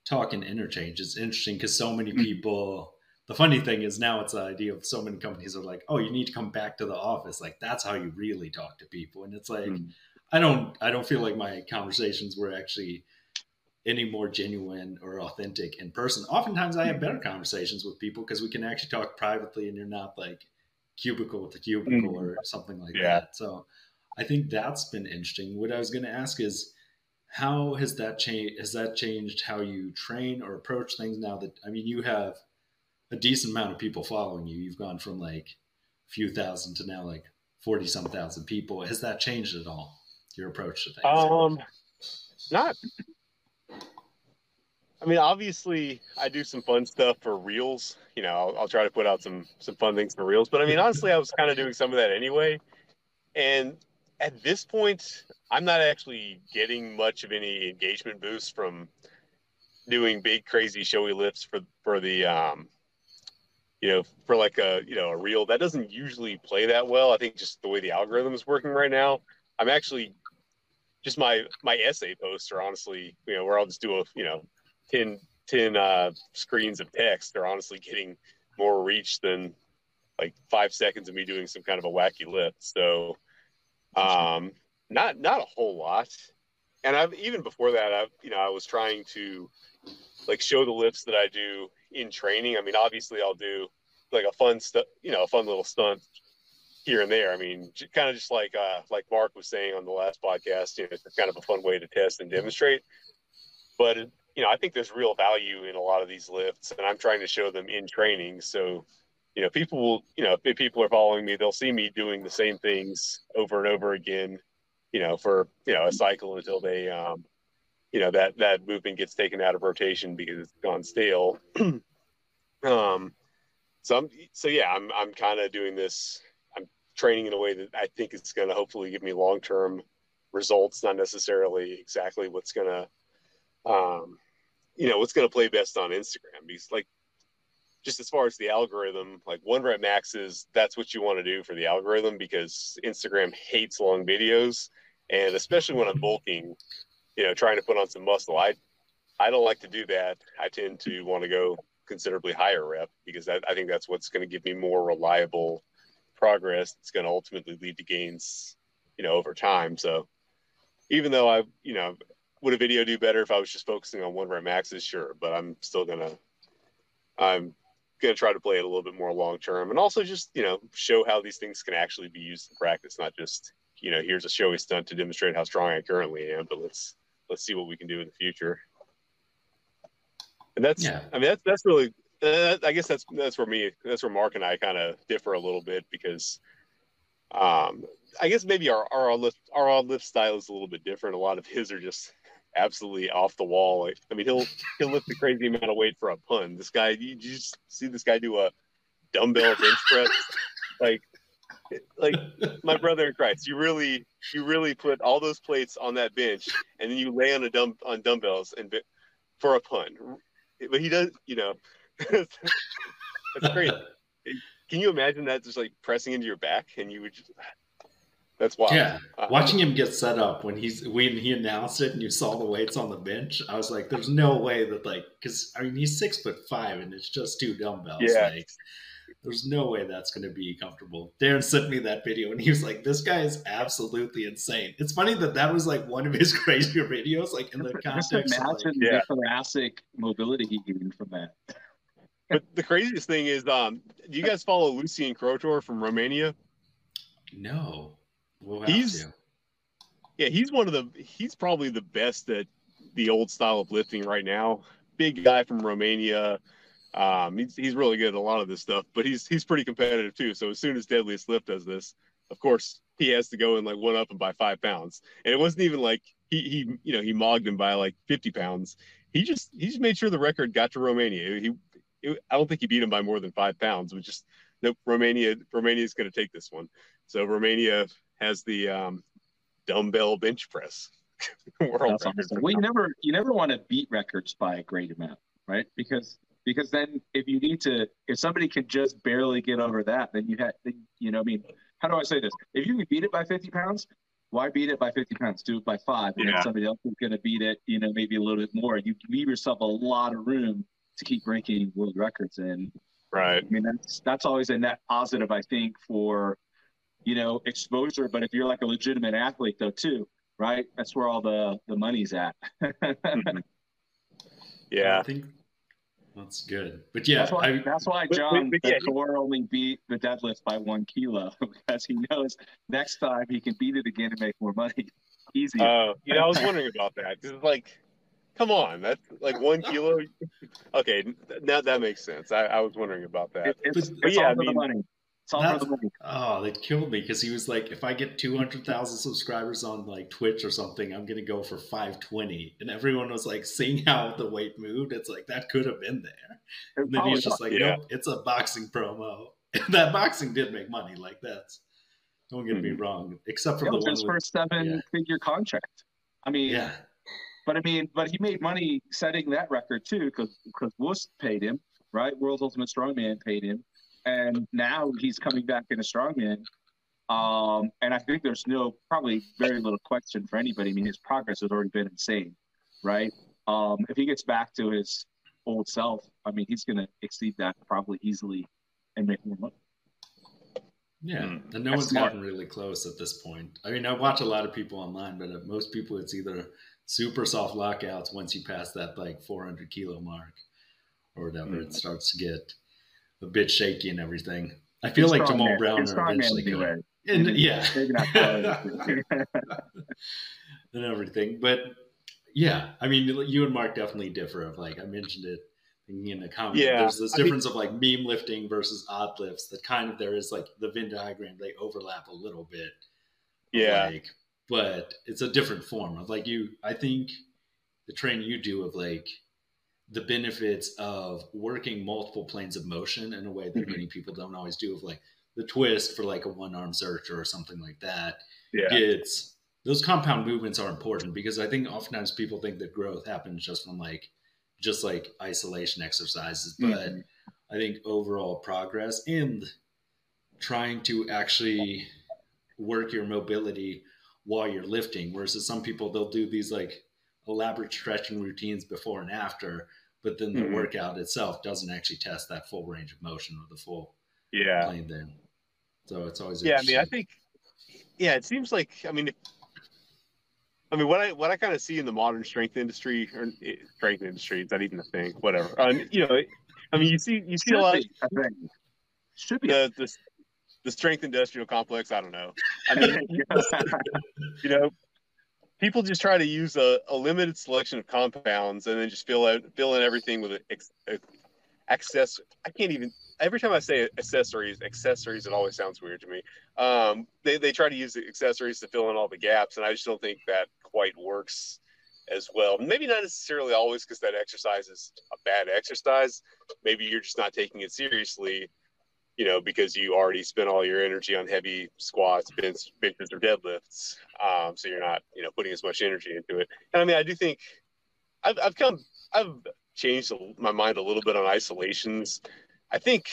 Speaker 1: talk and interchange is interesting because so many mm-hmm. people the funny thing is now it's the idea of so many companies are like, oh, you need to come back to the office. Like that's how you really talk to people. And it's like, mm. I don't, I don't feel like my conversations were actually any more genuine or authentic in person. Oftentimes I have better conversations with people because we can actually talk privately and you're not like cubicle to cubicle mm. or something like yeah. that. So I think that's been interesting. What I was going to ask is, how has that changed? Has that changed how you train or approach things now that I mean, you have a decent amount of people following you. You've gone from like a few thousand to now like forty some thousand people. Has that changed at all? Your approach to things?
Speaker 2: Um, not. I mean, obviously, I do some fun stuff for reels. You know, I'll, I'll try to put out some some fun things for reels. But I mean, honestly, I was kind of doing some of that anyway. And at this point, I'm not actually getting much of any engagement boost from doing big, crazy, showy lifts for for the um, you know, for like a you know a reel that doesn't usually play that well. I think just the way the algorithm is working right now, I'm actually just my my essay posts are honestly you know where I'll just do a you know 10, 10 uh, screens of text They're honestly getting more reach than like five seconds of me doing some kind of a wacky lift. So um, not not a whole lot. And I've even before that, I've you know I was trying to like show the lifts that I do in training. I mean, obviously, I'll do like a fun stuff, you know, a fun little stunt here and there. I mean, kind of just like uh, like Mark was saying on the last podcast, you know, it's kind of a fun way to test and demonstrate. But you know, I think there's real value in a lot of these lifts, and I'm trying to show them in training. So, you know, people will, you know, if people are following me, they'll see me doing the same things over and over again, you know, for you know a cycle until they um, you know that that movement gets taken out of rotation because it's gone stale. [clears throat] um, so I'm so yeah, I'm I'm kind of doing this. I'm training in a way that I think is going to hopefully give me long term results, not necessarily exactly what's going to, um, you know, what's going to play best on Instagram. Because like, just as far as the algorithm, like one rep maxes, that's what you want to do for the algorithm because Instagram hates long videos, and especially when I'm bulking, you know, trying to put on some muscle. I I don't like to do that. I tend to want to go considerably higher rep because that, I think that's what's going to give me more reliable progress. It's going to ultimately lead to gains, you know, over time. So even though I, you know, would a video do better if I was just focusing on one rep maxes? Sure, but I'm still gonna, I'm gonna try to play it a little bit more long term, and also just you know show how these things can actually be used in practice, not just you know here's a showy stunt to demonstrate how strong I currently am, but let's let's see what we can do in the future. And that's, yeah. I mean, that's that's really, uh, I guess that's that's where me, that's where Mark and I kind of differ a little bit because, um, I guess maybe our our all lift our all lift style is a little bit different. A lot of his are just absolutely off the wall. Like, I mean, he'll he'll lift a crazy amount of weight for a pun. This guy, you, just see this guy do a dumbbell bench press, like like my brother in Christ, you really you really put all those plates on that bench and then you lay on a dumb on dumbbells and for a pun. But he does, you know, [laughs] that's great. Can you imagine that just like pressing into your back and you would just that's wild.
Speaker 1: Yeah, uh, watching him get set up when he's when he announced it and you saw the weights on the bench, I was like, "There's no way that like because I mean he's six foot five and it's just two dumbbells. Yeah. Like, there's no way that's going to be comfortable. Darin sent me that video and he was like, this guy is absolutely insane. It's funny that that was like one of his [laughs] crazier videos, like in the context. Just
Speaker 3: imagine
Speaker 1: like,
Speaker 3: yeah. the thoracic mobility he gained from that.
Speaker 2: but the craziest thing is, um, do you guys follow Lucian Crotor from Romania?
Speaker 1: No.
Speaker 2: We'll he's, to. yeah, he's one of the, he's probably the best at the old style of lifting right now. Big guy from Romania um, he's, he's really good at a lot of this stuff, but he's he's pretty competitive too. So as soon as Deadliest Lift does this, of course he has to go and like one up him by five pounds. And it wasn't even like he he you know he mogged him by like fifty pounds. He just he just made sure the record got to Romania. He it, I don't think he beat him by more than five pounds. But just nope, Romania Romania is going to take this one. So Romania has the um, dumbbell bench press [laughs]
Speaker 3: world awesome. Well, you never you never want to beat records by a great amount, right? Because because then if you need to if somebody can just barely get over that then you had you know i mean how do i say this if you can beat it by 50 pounds why beat it by 50 pounds do it by five and yeah. somebody else is going to beat it you know maybe a little bit more you leave yourself a lot of room to keep breaking world records and
Speaker 2: Right.
Speaker 3: I mean, that's that's always a net positive, I think, for you know exposure. But if you're like a legitimate athlete, though, too, right? That's where all the the money's at.
Speaker 2: Mhm. [laughs] Yeah.
Speaker 1: I think that's good. But yeah,
Speaker 3: that's why.
Speaker 1: I,
Speaker 3: that's why
Speaker 2: but-
Speaker 3: John
Speaker 2: but
Speaker 3: the
Speaker 2: yeah, he-
Speaker 3: only beat the deadlift by one kilo [laughs] because he knows next time he can beat it again and make more money. [laughs] Easy.
Speaker 2: Uh, you know, I was wondering about that. that. 'cause, like, come on, that's like one kilo. Okay, now that makes sense. I, I was wondering about that.
Speaker 3: It- it's
Speaker 1: but-
Speaker 2: but
Speaker 3: it's
Speaker 2: yeah,
Speaker 3: all
Speaker 2: I
Speaker 3: for the
Speaker 2: mean,
Speaker 3: money. It's for
Speaker 1: that's-
Speaker 3: the money.
Speaker 1: oh, that killed me because he was like, if I get 200,000 subscribers on like Twitch or something, I'm going to go for 520. And everyone was like, seeing [laughs] how the weight moved, it's like, that could have been there. And then he's just like,
Speaker 2: Yeah.
Speaker 1: nope, it's a boxing promo. And [laughs] that boxing did make money. Like that's, don't get me
Speaker 2: Mhm.
Speaker 1: wrong, except for
Speaker 3: It
Speaker 1: the one
Speaker 3: his
Speaker 1: with,
Speaker 3: first seven-figure contract. I mean,
Speaker 1: yeah.
Speaker 3: But I mean, but he made money setting that record too, because because Wuss paid him, right? World's Ultimate Strongman paid him, and now he's coming back in a strongman. Um, and I think there's no probably very little question for anybody. I mean, his progress has already been insane, right? Um, if he gets back to his old self, I mean, he's going to exceed that probably easily and make more money.
Speaker 1: Yeah,
Speaker 2: Mm.
Speaker 1: and no
Speaker 3: That's
Speaker 1: one's
Speaker 3: smart.
Speaker 1: gotten really close at this point. I mean, I watch a lot of people online, but uh, most people, it's either super soft lockouts once you pass that like 400 kilo mark or whatever.
Speaker 2: Mm.
Speaker 1: It starts to get a bit shaky and everything. I feel
Speaker 3: It's
Speaker 1: like
Speaker 3: strongman.
Speaker 1: Jamal Brown are
Speaker 3: strongman
Speaker 1: eventually
Speaker 3: anyway.
Speaker 1: And yeah,
Speaker 3: Maybe not [laughs] college. [laughs]
Speaker 1: and everything. But yeah, I mean, you and Mark definitely differ. Of like I mentioned it in the comment.
Speaker 2: Yeah,
Speaker 1: there's this
Speaker 2: I mean-
Speaker 1: difference of like meme lifting versus odd lifts. That kind of there is like the Venn diagram. They overlap a little bit.
Speaker 2: Yeah.
Speaker 1: Like, but it's a different form of like you. I think the training you do of like the benefits of working multiple planes of motion in a way that
Speaker 2: Mhm.
Speaker 1: many people don't always do. Of like the twist for like a one arm Zercher or something like that
Speaker 2: Yeah.
Speaker 1: it's those compound movements are important because I think oftentimes people think that growth happens just from like just like isolation exercises, but
Speaker 3: Mhm.
Speaker 1: I think overall progress and trying to actually work your mobility while you're lifting. Whereas some people they'll do these like elaborate stretching routines before and after, but then the
Speaker 2: Mhm.
Speaker 1: workout itself doesn't actually test that full range of motion or the full
Speaker 2: Yeah.
Speaker 1: plane there. So it's always
Speaker 2: Yeah. I mean, I think, yeah, it seems like, I mean, I mean, what I what I kind of see in the modern strength industry or eh, strength industry is not even a thing. Whatever. Um, you know, I mean, you see you see a
Speaker 3: Should
Speaker 2: lot of
Speaker 3: be, I think. Should be.
Speaker 2: the, the the strength industrial complex. I don't know. I mean, [laughs] you know, people just try to use a, a limited selection of compounds and then just fill out fill in everything with ex, access. I can't even. Every time I say accessories, accessories, it always sounds weird to me. Um, they they try to use the accessories to fill in all the gaps, and I just don't think that quite works as well. Maybe not necessarily always because that exercise is a bad exercise. Maybe you're just not taking it seriously you know, because you already spent all your energy on heavy squats, bench, benches, or deadlifts. Um, so you're not, you know, putting as much energy into it. And I mean, I do think I've, I've come, I've changed my mind a little bit on isolations. I think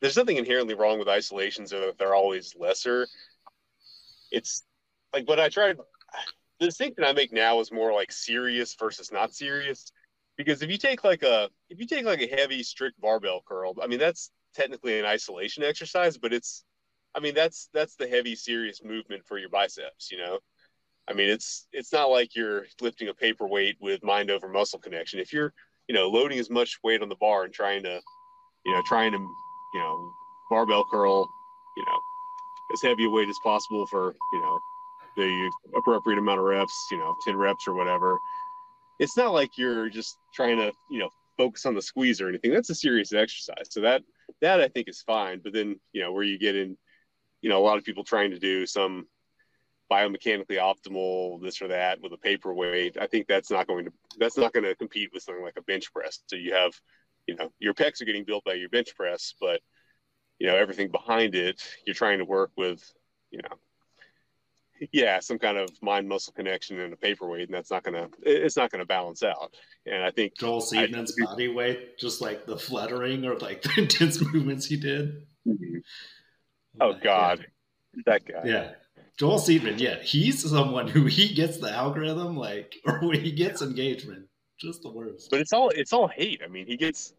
Speaker 2: there's nothing inherently wrong with isolations or that they're always lesser. It's like what I tried, the distinction I make now is more like serious versus not serious. Because if you take like a if you take like a heavy strict barbell curl, I mean that's technically an isolation exercise, but it's, I mean, that's that's the heavy, serious movement for your biceps. You know, I mean, it's it's not like you're lifting a paperweight with mind over muscle connection. If you're, you know, loading as much weight on the bar and trying to, you know, trying to, you know, barbell curl, you know, as heavy a weight as possible for, you know, the appropriate amount of reps, you know, ten reps or whatever. It's not like you're just trying to, you know, focus on the squeeze or anything. That's a serious exercise. So that that I think is fine. But then, you know, where you get in, you know, a lot of people trying to do some biomechanically optimal this or that with a paperweight, I think that's not going to that's not going to compete with something like a bench press. So you have, you know, your pecs are getting built by your bench press, but you know, everything behind it, you're trying to work with, you know, yeah, some kind of mind muscle connection and a paperweight, and that's not gonna it's not gonna balance out. And I think
Speaker 1: Joel Seedman's body weight, just like the fluttering or like [laughs] the intense movements he did. Mm-hmm.
Speaker 2: Oh, oh God, that guy.
Speaker 1: Yeah. Joel Seedman, yeah, he's someone who he gets the algorithm, like, [laughs] or when he gets engagement, just the worst.
Speaker 2: But it's all it's all hate. I mean, he gets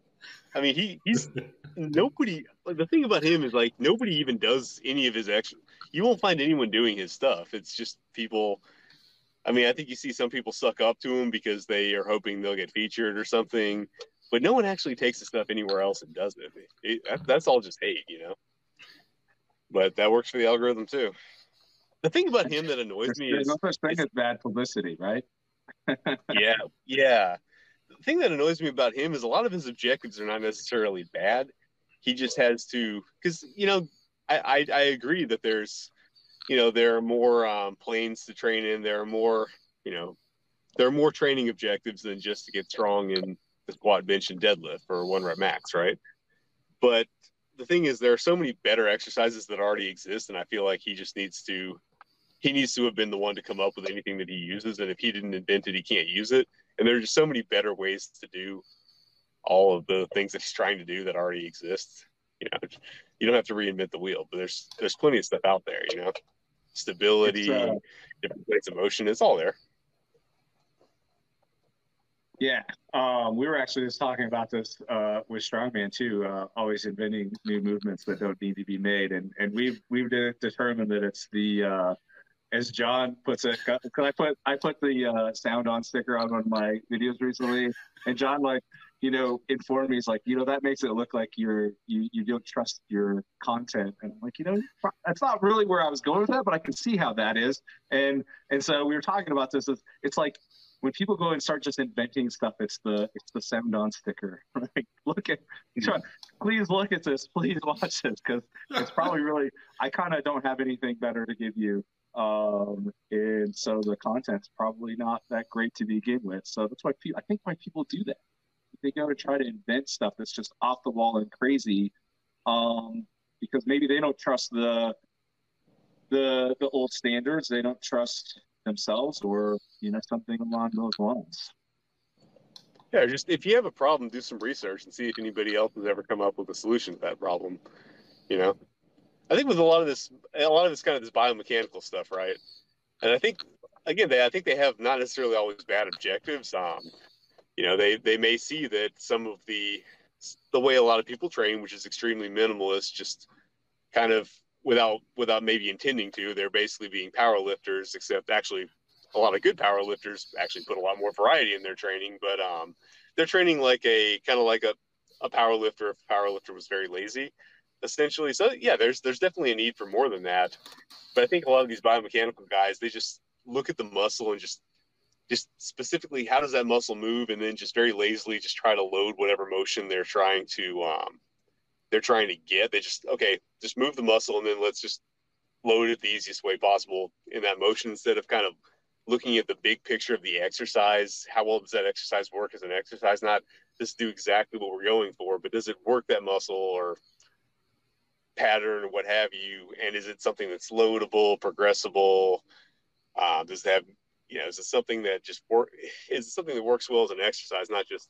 Speaker 2: I mean, he he's [laughs] nobody. The thing about him is like nobody even does any of his extra. You won't find anyone doing his stuff. It's just people. I mean, I think you see some people suck up to him because they are hoping they'll get featured or something, but no one actually takes the stuff anywhere else and does it. it that, that's all just hate, you know. But that works for the algorithm too. The thing about him that annoys me
Speaker 3: There's
Speaker 2: is
Speaker 3: no such thing as bad publicity, right? [laughs]
Speaker 2: yeah, yeah. The thing that annoys me about him is a lot of his objectives are not necessarily bad. He just has to, because you know, I, I, I agree that there's, you know, there are more um, planes to train in. There are more, you know, there are more training objectives than just to get strong in the squat, bench, and deadlift or one rep max, right? But the thing is, there are so many better exercises that already exist, and I feel like he just needs to he needs to have been the one to come up with anything that he uses. And if he didn't invent it, he can't use it. And there are just so many better ways to do all of the things that he's trying to do that already exist. You know, you don't have to reinvent the wheel, but there's there's plenty of stuff out there. You know, stability,
Speaker 3: uh,
Speaker 2: different plates of motion, it's all there.
Speaker 3: Yeah, um, we were actually just talking about this uh, with Strongman too. Uh, always inventing new movements that don't need to be made, and and we've we've de- determined that it's the uh, as John puts it. Cause I put I put the uh, sound on sticker on one of my videos recently, and John like you know informed me he's like you know that makes it look like you're you you don't trust your content, and I'm like you know that's not really where I was going with that, but I can see how that is, and and so we were talking about this. It's, it's like when people go and start just inventing stuff, it's the it's the sound on sticker. [laughs] like, look at, please look at this. Please watch this because it's probably really. I kind of don't have anything better to give you, um, and so the content's probably not that great to begin with. So that's why people, I think why people do that. They go to try to invent stuff that's just off the wall and crazy, um, because maybe they don't trust the the the old standards. They don't trust themselves or you know something along those lines.
Speaker 2: Yeah just if you have a problem do some research and see if anybody else has ever come up with a solution to that problem you know? I think with a lot of this a lot of this kind of this biomechanical stuff right? And i think again they i think they have not necessarily always bad objectives um you know they they may see that some of the the way a lot of people train which is extremely minimalist just kind of without without maybe intending to. They're basically being power lifters, except actually a lot of good power lifters actually put a lot more variety in their training. But um, they're training like a kind of like a, a power lifter if a power lifter was very lazy, essentially. So yeah, there's there's definitely a need for more than that. But I think a lot of these biomechanical guys, they just look at the muscle and just just specifically how does that muscle move and then just very lazily just try to load whatever motion they're trying to um, they're trying to get. They just okay, just move the muscle and then let's just load it the easiest way possible in that motion instead of kind of looking at the big picture of the exercise. How well does that exercise work as an exercise? Not just do exactly what we're going for, but does it work that muscle or pattern or what have you? And is it something that's loadable, progressible? Uh, does it have, you know, is it something that just work? Is it something that works well as an exercise, not just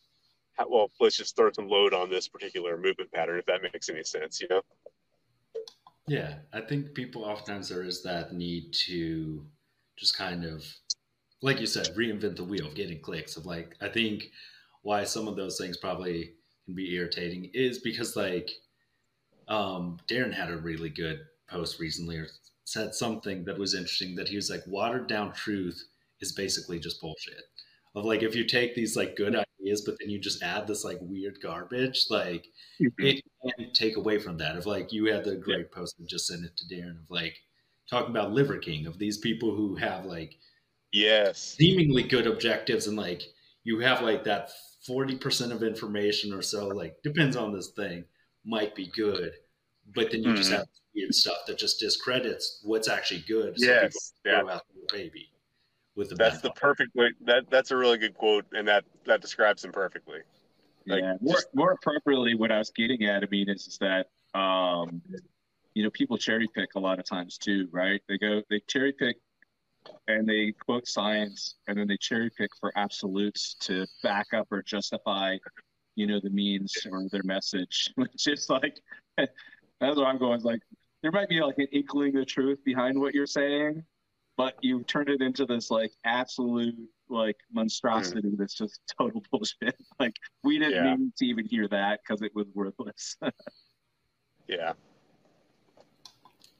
Speaker 2: how, well, let's just throw some load on this particular movement pattern, if that makes any sense, you know?
Speaker 1: Yeah, I think people oftentimes there is that need to just kind of, like you said, reinvent the wheel of getting clicks. Of like, I think why some of those things probably can be irritating is because like um, Darin had a really good post recently or said something that was interesting that he was like, watered down truth is basically just bullshit. Of like, if you take these like good ideas, but then you just add this like weird garbage, like mm-hmm. it can take away from that. Of like you had the great yeah. post and just sent it to Darin of like talking about Liver King of these people who have like
Speaker 2: yes
Speaker 1: seemingly good objectives and like you have like that 40% of information or so like depends on this thing might be good but then you mm-hmm. just have weird stuff that just discredits what's actually good
Speaker 2: so yes yeah. out
Speaker 1: the baby with the
Speaker 2: that's the perfect way that that's a really good quote and that that describes him perfectly.
Speaker 3: Like, yeah more, just, more appropriately what i was getting at i mean is, is that um you know people cherry pick a lot of times too right? They go they cherry pick and they quote science and then they cherry pick for absolutes to back up or justify you know the means or their message [laughs] which is like [laughs] that's what i'm going like there might be like an inkling of truth behind what you're saying but you turned it into this like absolute like monstrosity mm. that's just [laughs] total bullshit. Like we didn't yeah. need to even hear that because it was worthless. [laughs]
Speaker 2: yeah.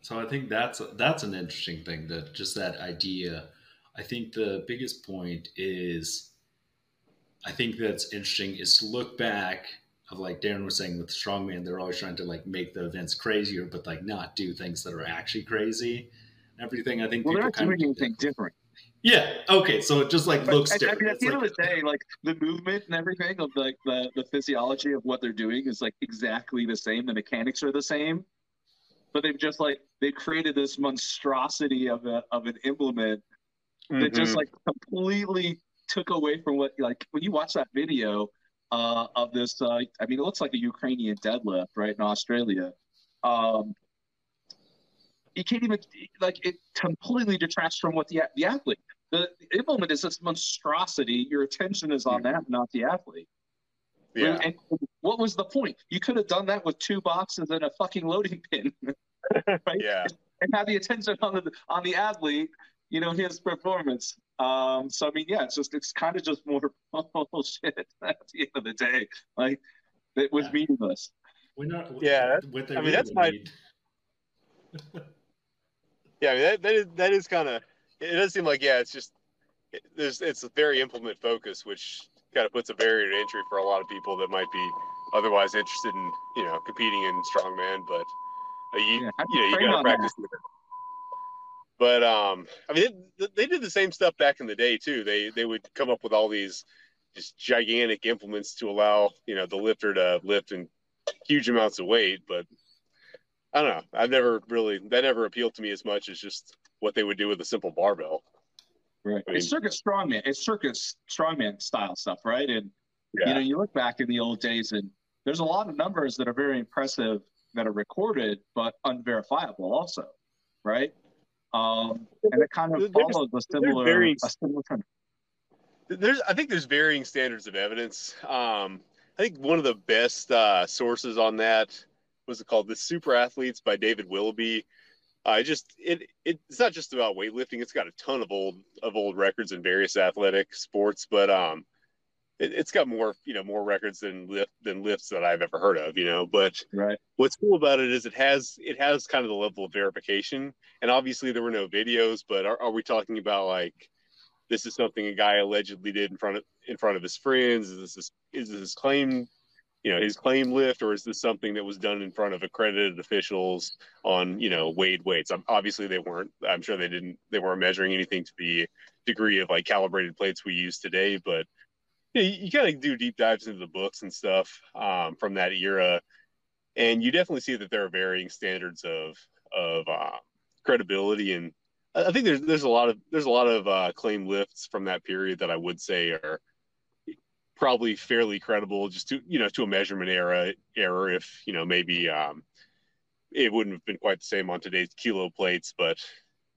Speaker 1: So I think that's that's an interesting thing that just that idea. I think the biggest point is I think that's interesting is to look back of like Darin was saying with the strongman, they're always trying to like make the events crazier, but like not do things that are actually crazy. Everything I think
Speaker 3: well, people they're not doing anything different.
Speaker 1: Yeah. Okay. So it just like but, looks different. I mean,
Speaker 3: at the end of the day, like the movement and everything of like the, the physiology of what they're doing is like exactly the same. The mechanics are the same, but they've just like they created this monstrosity of a of an implement that mm-hmm. just like completely took away from what like when you watch that video uh, of this. Uh, I mean, it looks like a Ukrainian deadlift, right in Australia. Um, you can't even like it completely detracts from what the the athlete. The, the implement is this monstrosity. Your attention is on that, not the athlete.
Speaker 2: Yeah.
Speaker 3: And what was the point? You could have done that with two boxes and a fucking loading pin, [laughs]
Speaker 2: right? Yeah.
Speaker 3: And have the attention on the on the athlete, you know, his performance. Um, so I mean, yeah, it's just it's kind of just more [laughs] bullshit [laughs] at the end of the day. Like it was yeah. meaningless.
Speaker 1: We're not.
Speaker 2: Yeah, what I mean, that's my. Yeah, I mean, that that is, that is kind of. It does seem like yeah, it's just it, there's it's a very implement focused, which kind of puts a barrier to entry for a lot of people that might be otherwise interested in you know competing in strongman, but uh, you yeah, you, know, you got to practice. That. But um, I mean, they, they did the same stuff back in the day too. They they would come up with all these just gigantic implements to allow you know the lifter to lift in huge amounts of weight. But I don't know. I've never really that never appealed to me as much as just what they would do with a simple barbell.
Speaker 3: Right. I mean, it's circus strongman. It's circus strongman style stuff, right? And yeah. you know, you look back in the old days, and there's a lot of numbers that are very impressive that are recorded but unverifiable, also, right? Um, and it kind of follows a similar, varying, a similar trend.
Speaker 2: There's, I think there's varying standards of evidence. Um, I think one of the best uh, sources on that was it called "The Super Athletes" by David Willoughby. I uh, just it, it it's not just about weightlifting. It's got a ton of old of old records in various athletic sports, but um, it, has got more you know more records than lift than lifts that I've ever heard of. You know, but
Speaker 3: right.
Speaker 2: what's cool about it is it has it has kind of the level of verification, and obviously there were no videos, but are, are we talking about like this is something a guy allegedly did in front of in front of his friends? Is this is this his claim? You know his claim lift, or is this something that was done in front of accredited officials on you know weighed weights? I'm, obviously, they weren't. I'm sure they didn't. They weren't measuring anything to the degree of like calibrated plates we use today, but you, know, you, you kind of do deep dives into the books and stuff um, from that era, and you definitely see that there are varying standards of of uh, credibility and I think there's there's a lot of there's a lot of uh, claim lifts from that period that I would say are probably fairly credible, just to you know to a measurement era error. If you know maybe um, it wouldn't have been quite the same on today's kilo plates, but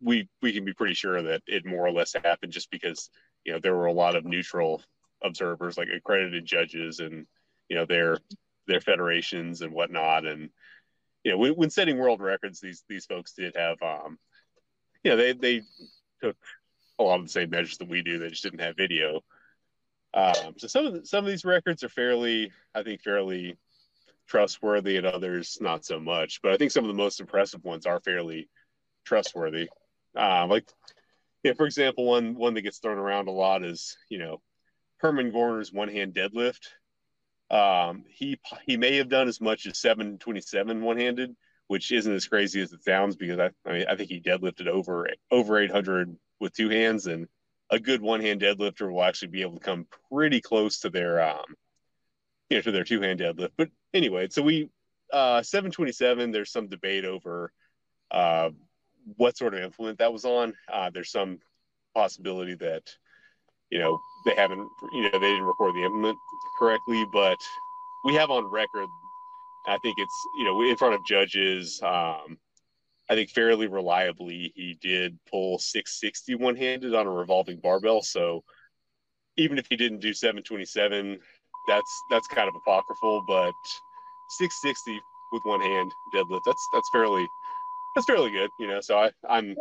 Speaker 2: we we can be pretty sure that it more or less happened just because you know there were a lot of neutral observers like accredited judges and you know their their federations and whatnot and you know when, when setting world records these these folks did have um you know they they took a lot of the same measures that we do they just didn't have video um so some of the, some of these records are fairly i think fairly trustworthy and others not so much but i think some of the most impressive ones are fairly trustworthy um like yeah, for example, one one that gets thrown around a lot is you know Herman Gorner's one hand deadlift. Um, he he may have done as much as 727 one handed, which isn't as crazy as it sounds because I, I mean I think he deadlifted over over 800 with two hands, and a good one hand deadlifter will actually be able to come pretty close to their um, you know to their two hand deadlift. But anyway, so we uh, 727. There's some debate over uh, what sort of implement that was on. Uh, there's some possibility that you know they haven't you know they didn't record the implement correctly but we have on record i think it's you know in front of judges um i think fairly reliably he did pull 660 one-handed on a revolving barbell so even if he didn't do 727 that's that's kind of apocryphal but 660 with one hand deadlift that's that's fairly that's fairly good you know so i i'm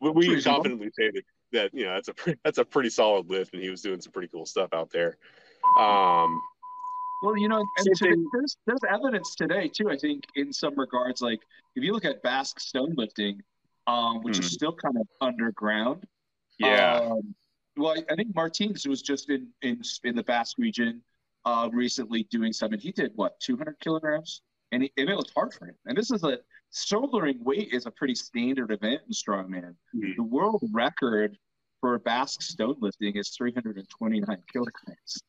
Speaker 2: we, we confidently say that that you know that's a pretty, that's a pretty solid lift, and he was doing some pretty cool stuff out there. Um,
Speaker 3: well, you know, and today, there's there's evidence today too. I think in some regards, like if you look at Basque stone lifting, um, which is still kind of underground.
Speaker 2: Yeah.
Speaker 3: Um, well, I, I think Martins was just in in in the Basque region uh, recently doing some, and He did what 200 kilograms, and, he, and it was hard for him. And this is a shouldering weight is a pretty standard event in strongman. Mm-hmm. The world record for Basque stone lifting is 329 kilograms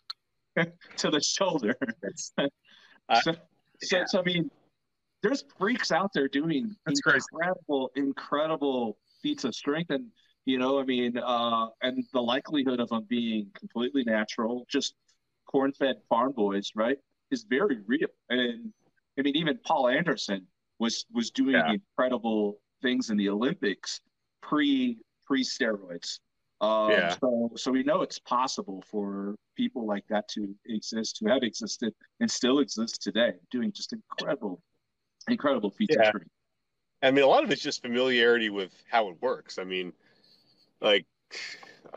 Speaker 3: [laughs] to the shoulder. uh, [laughs] so, yeah. so, I mean, there's freaks out there doing That's incredible, crazy. incredible feats of strength, and you know, I mean, uh, and the likelihood of them being completely natural, just corn-fed farm boys, right, is very real. And I mean, even Paul Anderson was was doing yeah. incredible things in the Olympics pre pre steroids. Um, yeah. So, so we know it's possible for people like that to exist, to have existed, and still exist today, doing just incredible, incredible feats yeah. of
Speaker 2: I mean, a lot of it's just familiarity with how it works. I mean, like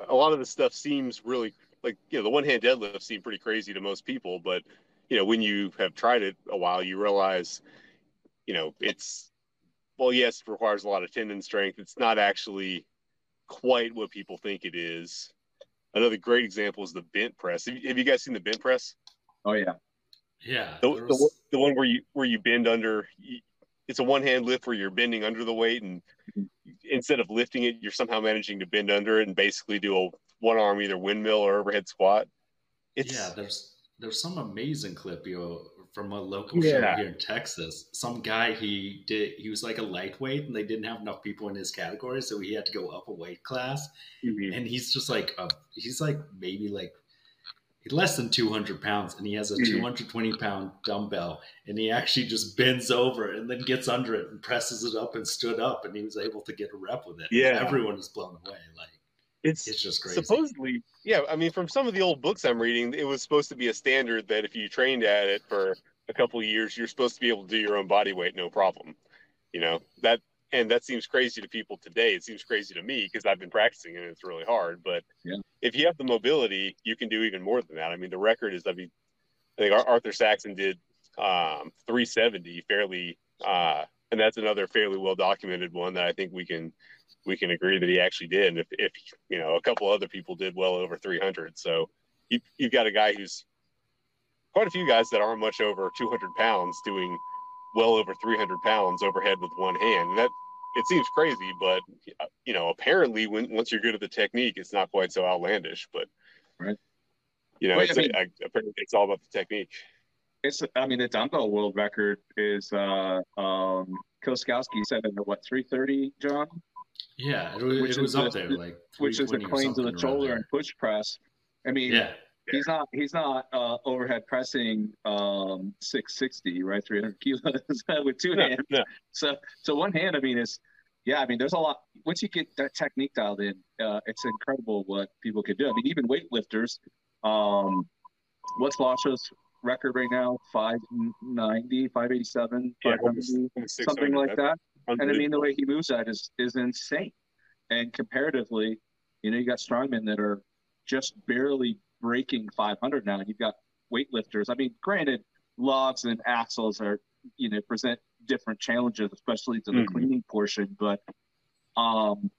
Speaker 2: a lot of the stuff seems really like you know the one hand deadlift seemed pretty crazy to most people, but you know when you have tried it a while, you realize you know it's well, yes, it requires a lot of tendon strength. It's not actually quite what people think it is. Another great example is the bent press. Have you, have you guys seen the bent press?
Speaker 3: Oh yeah,
Speaker 1: yeah.
Speaker 2: The, was... the, the, one where you where you bend under. It's a one hand lift where you're bending under the weight, and instead of lifting it, you're somehow managing to bend under it and basically do a one arm either windmill or overhead squat.
Speaker 1: It's, yeah, there's there's some amazing clip you know, from a local yeah. show here in Texas. Some guy he did he was like a lightweight and they didn't have enough people in his category, so he had to go up a weight class. Mm-hmm. And he's just like a, he's like maybe like less than 200 pounds and he has a mm-hmm. 220 pound dumbbell and he actually just bends over it, and then gets under it and presses it up and stood up and he was able to get a rep with it.
Speaker 2: Yeah.
Speaker 1: everyone was blown away. Like
Speaker 2: it's,
Speaker 1: it's just crazy.
Speaker 2: Supposedly, yeah. I mean, from some of the old books I'm reading, it was supposed to be a standard that if you trained at it for a couple of years, you're supposed to be able to do your own body weight, no problem. You know that, and that seems crazy to people today. It seems crazy to me because I've been practicing and it's really hard. But
Speaker 3: yeah.
Speaker 2: if you have the mobility, you can do even more than that. I mean, the record is I mean, I think Arthur Saxon did um, 370 fairly, uh, and that's another fairly well documented one that I think we can we can agree that he actually did. And if, if you know, a couple other people did well over 300. So you, you've got a guy who's quite a few guys that aren't much over 200 pounds doing well over 300 pounds overhead with one hand. And that it seems crazy, but you know, apparently when once you're good at the technique, it's not quite so outlandish. But
Speaker 3: right,
Speaker 2: you know, it's, I mean, a, apparently it's all about the technique.
Speaker 3: It's, I mean, the dumbbell world record is uh um Koskowski said in the what 330, John?
Speaker 1: Yeah, it, was, it was up there, like
Speaker 3: which is the clean to the shoulder and push press. I mean,
Speaker 1: yeah,
Speaker 3: he's not he's not uh, overhead pressing um, 660 right 300 kilos [laughs] with two hands. So so one hand, I mean, is yeah, I mean, there's a lot. Once you get that technique dialed in, uh, it's incredible what people can do. I mean, even weightlifters. Um, what's Lasha's record right now? 590, 587, yeah, 590, something like that. And I mean, the way he moves that is is insane. And comparatively, you know, you got strongmen that are just barely breaking 500 now. You've got weightlifters. I mean, granted, logs and axles are, you know, present different challenges, especially to the mm-hmm. cleaning portion. But, um,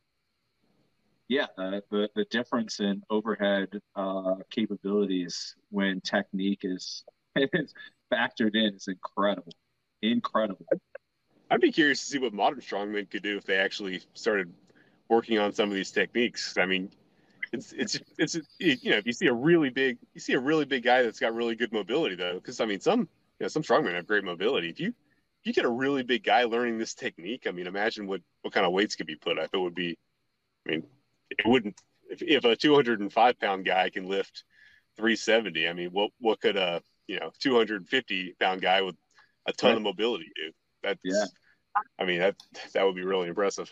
Speaker 3: yeah, uh, the the difference in overhead uh, capabilities when technique is, [laughs] is factored in is incredible, incredible.
Speaker 2: I'd be curious to see what modern strongmen could do if they actually started working on some of these techniques. I mean, it's it's it's you know if you see a really big you see a really big guy that's got really good mobility though because I mean some you know some strongmen have great mobility. If you if you get a really big guy learning this technique, I mean imagine what what kind of weights could be put up. It would be, I mean, it wouldn't if if a 205 pound guy can lift 370. I mean, what what could a you know 250 pound guy with a ton right. of mobility do? That's
Speaker 3: yeah.
Speaker 2: I mean, that that would be really impressive.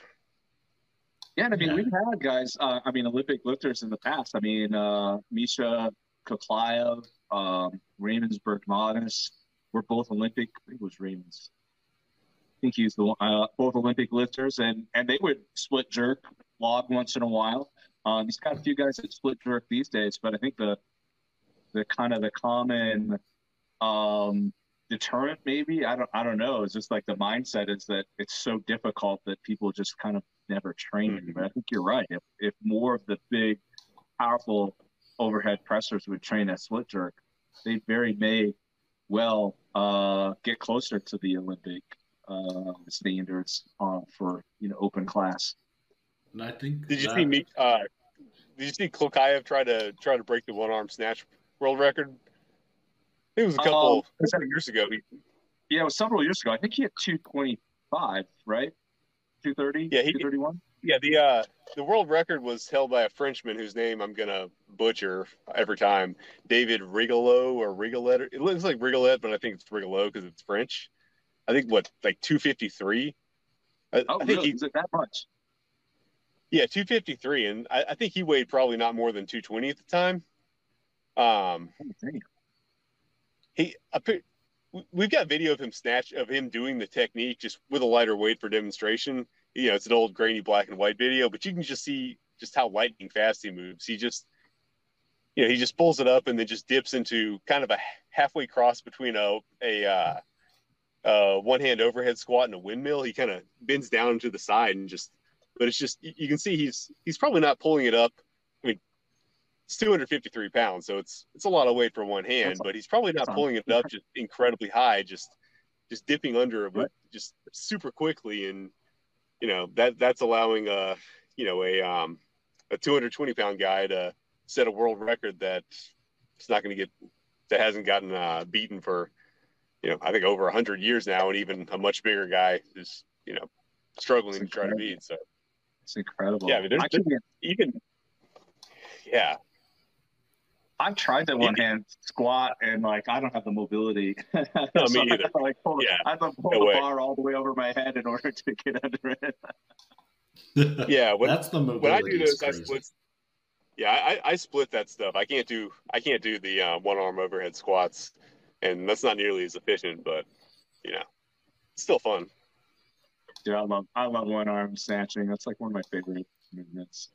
Speaker 3: Yeah, I mean, yeah. we've had guys. Uh, I mean, Olympic lifters in the past. I mean, uh, Misha Koklyaev, um, Raimonds Bergmanis were both Olympic. I think it was Raimonds. I think he's the uh, both Olympic lifters, and and they would split jerk log once in a while. Um, he's got a few guys that split jerk these days, but I think the the kind of the common um, deterrent maybe I don't I don't know. It's just like the mindset is that it's so difficult that people just kind of never train mm-hmm. But I think you're right. If if more of the big, powerful overhead pressers would train at split jerk, they very may well uh, get closer to the Olympic uh, standards uh, for you know open class.
Speaker 1: And I think
Speaker 2: did you that... see me? Uh, did you see Koklyaev try to try to break the one arm snatch world record? It was a couple um, years ago.
Speaker 3: Yeah, it was several years ago. I think he had two twenty five, right? Two thirty.
Speaker 2: Yeah, he thirty one. Yeah, the uh, the world record was held by a Frenchman whose name I'm gonna butcher every time. David Rigolo or Rigolet. It looks like Rigolet, but I think it's Rigolo because it's French. I think what like 253.
Speaker 3: I, oh, I think really? he, Is it that much?
Speaker 2: Yeah, 253, and I, I, think he weighed probably not more than 220 at the time. Um, oh, he we've got video of him snatch of him doing the technique just with a lighter weight for demonstration. You know, it's an old grainy black and white video, but you can just see just how lightning fast he moves. He just you know, he just pulls it up and then just dips into kind of a halfway cross between a a uh, uh, one hand overhead squat and a windmill. He kind of bends down to the side and just, but it's just you can see he's he's probably not pulling it up. It's 253 pounds, so it's it's a lot of weight for one hand, but he's probably not pulling it up just incredibly high, just just dipping under it, just super quickly, and you know that that's allowing a you know a um a 220 pound guy to set a world record that it's not going to get that hasn't gotten uh, beaten for you know, I think over a hundred years now, and even a much bigger guy is, you know, struggling to try to beat. So
Speaker 3: it's incredible.
Speaker 2: Yeah, I mean, there's, there's even, yeah.
Speaker 3: I've tried that one hand squat and like I don't have the mobility. [laughs]
Speaker 2: No, so me either.
Speaker 3: I like pull, yeah, I have to pull no the way. bar all the way over my head in order to get under
Speaker 2: it. [laughs] yeah, when,
Speaker 1: that's the mobility.
Speaker 2: When I do this, I split. Yeah, I, I split that stuff. I can't do I can't do the uh, one arm overhead squats and that's not nearly as efficient, but you know, it's still fun.
Speaker 3: Yeah, I love I love one arm snatching. That's like one of my favorite movements.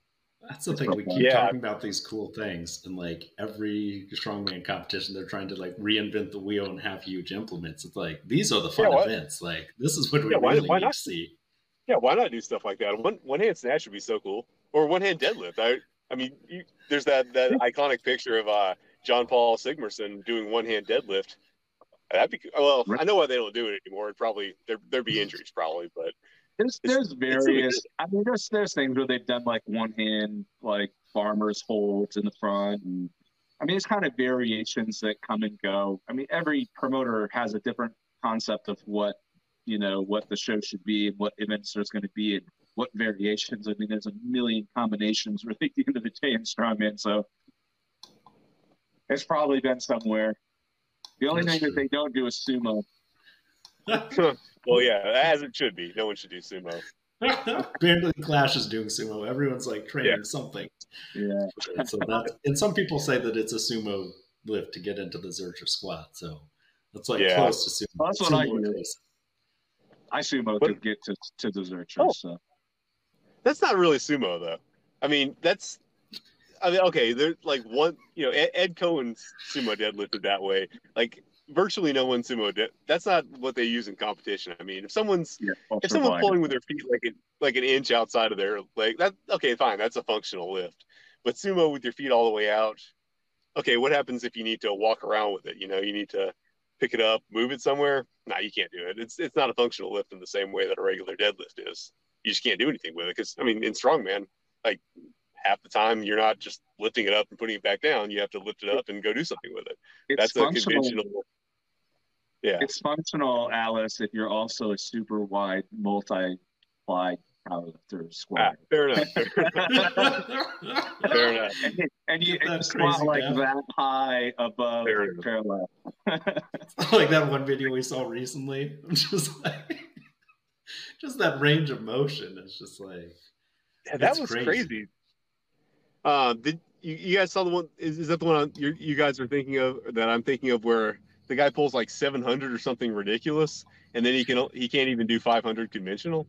Speaker 1: That's the thing. We keep yeah. talking about these cool things, and like every strongman competition, they're trying to like reinvent the wheel and have huge implements. It's like these are the fun yeah, events. Like this is what we yeah, why, really why not? see.
Speaker 2: Yeah, why not do stuff like that? One one hand snatch would be so cool, or one hand deadlift. I I mean, you, there's that that [laughs] iconic picture of uh Jón Páll Sigmarsson doing one hand deadlift. That'd be well. I know why they don't do it anymore. It probably there there'd be injuries probably, but
Speaker 3: there's there's various. I mean, there's there's things where they've done like one hand like farmers holds in the front, and I mean it's kind of variations that come and go. I mean, every promoter has a different concept of what you know what the show should be and what events there's going to be and what variations. I mean, there's a million combinations [laughs] really at the end of the day in strongman. So it's probably been somewhere. The only That's thing true. that they don't do is sumo. [laughs]
Speaker 2: well, yeah, as it should be. No one should do sumo. [laughs]
Speaker 1: Barely Clash is doing sumo. Everyone's like training
Speaker 3: yeah.
Speaker 1: something.
Speaker 3: Yeah.
Speaker 1: so that's and some people say that it's a sumo lift to get into the Zercher squat. So that's like yeah. close to sumo.
Speaker 3: Well, that's what sumo I do. I sumo but, to get to, to the Zercher. Oh, so.
Speaker 2: That's not really sumo though. I mean, that's I mean, okay, there's like one, you know, Ed, Ed Coan's sumo deadlifted that way. Like virtually no one sumo dead. That's not what they use in competition. I mean, if someone's yeah, if someone's pulling with their feet like an like an inch outside of their leg, that okay, fine, that's a functional lift. But sumo with your feet all the way out, okay, what happens if you need to walk around with it? You know, you need to pick it up, move it somewhere. No, nah, you can't do it. It's it's not a functional lift in the same way that a regular deadlift is. You just can't do anything with it because I mean, in strongman, like half the time you're not just lifting it up and putting it back down. You have to lift it up and go do something with it. It's That's a conventional. Yeah,
Speaker 3: it's functional, Alice. If you're also a super wide multi-ply powerlifter squat.
Speaker 2: Ah, fair enough. Fair enough. [laughs]
Speaker 3: And, you, and you, and you squat like that high above parallel. [laughs]
Speaker 1: like that one video we saw recently. I'm just like, [laughs] just that range of motion. It's just like.
Speaker 2: Yeah, that was crazy. crazy. Uh, did you, you, guys saw the one? Is, is that the one you guys are thinking of that I'm thinking of where the guy pulls like 700 or something ridiculous, and then he can he can't even do 500 conventional?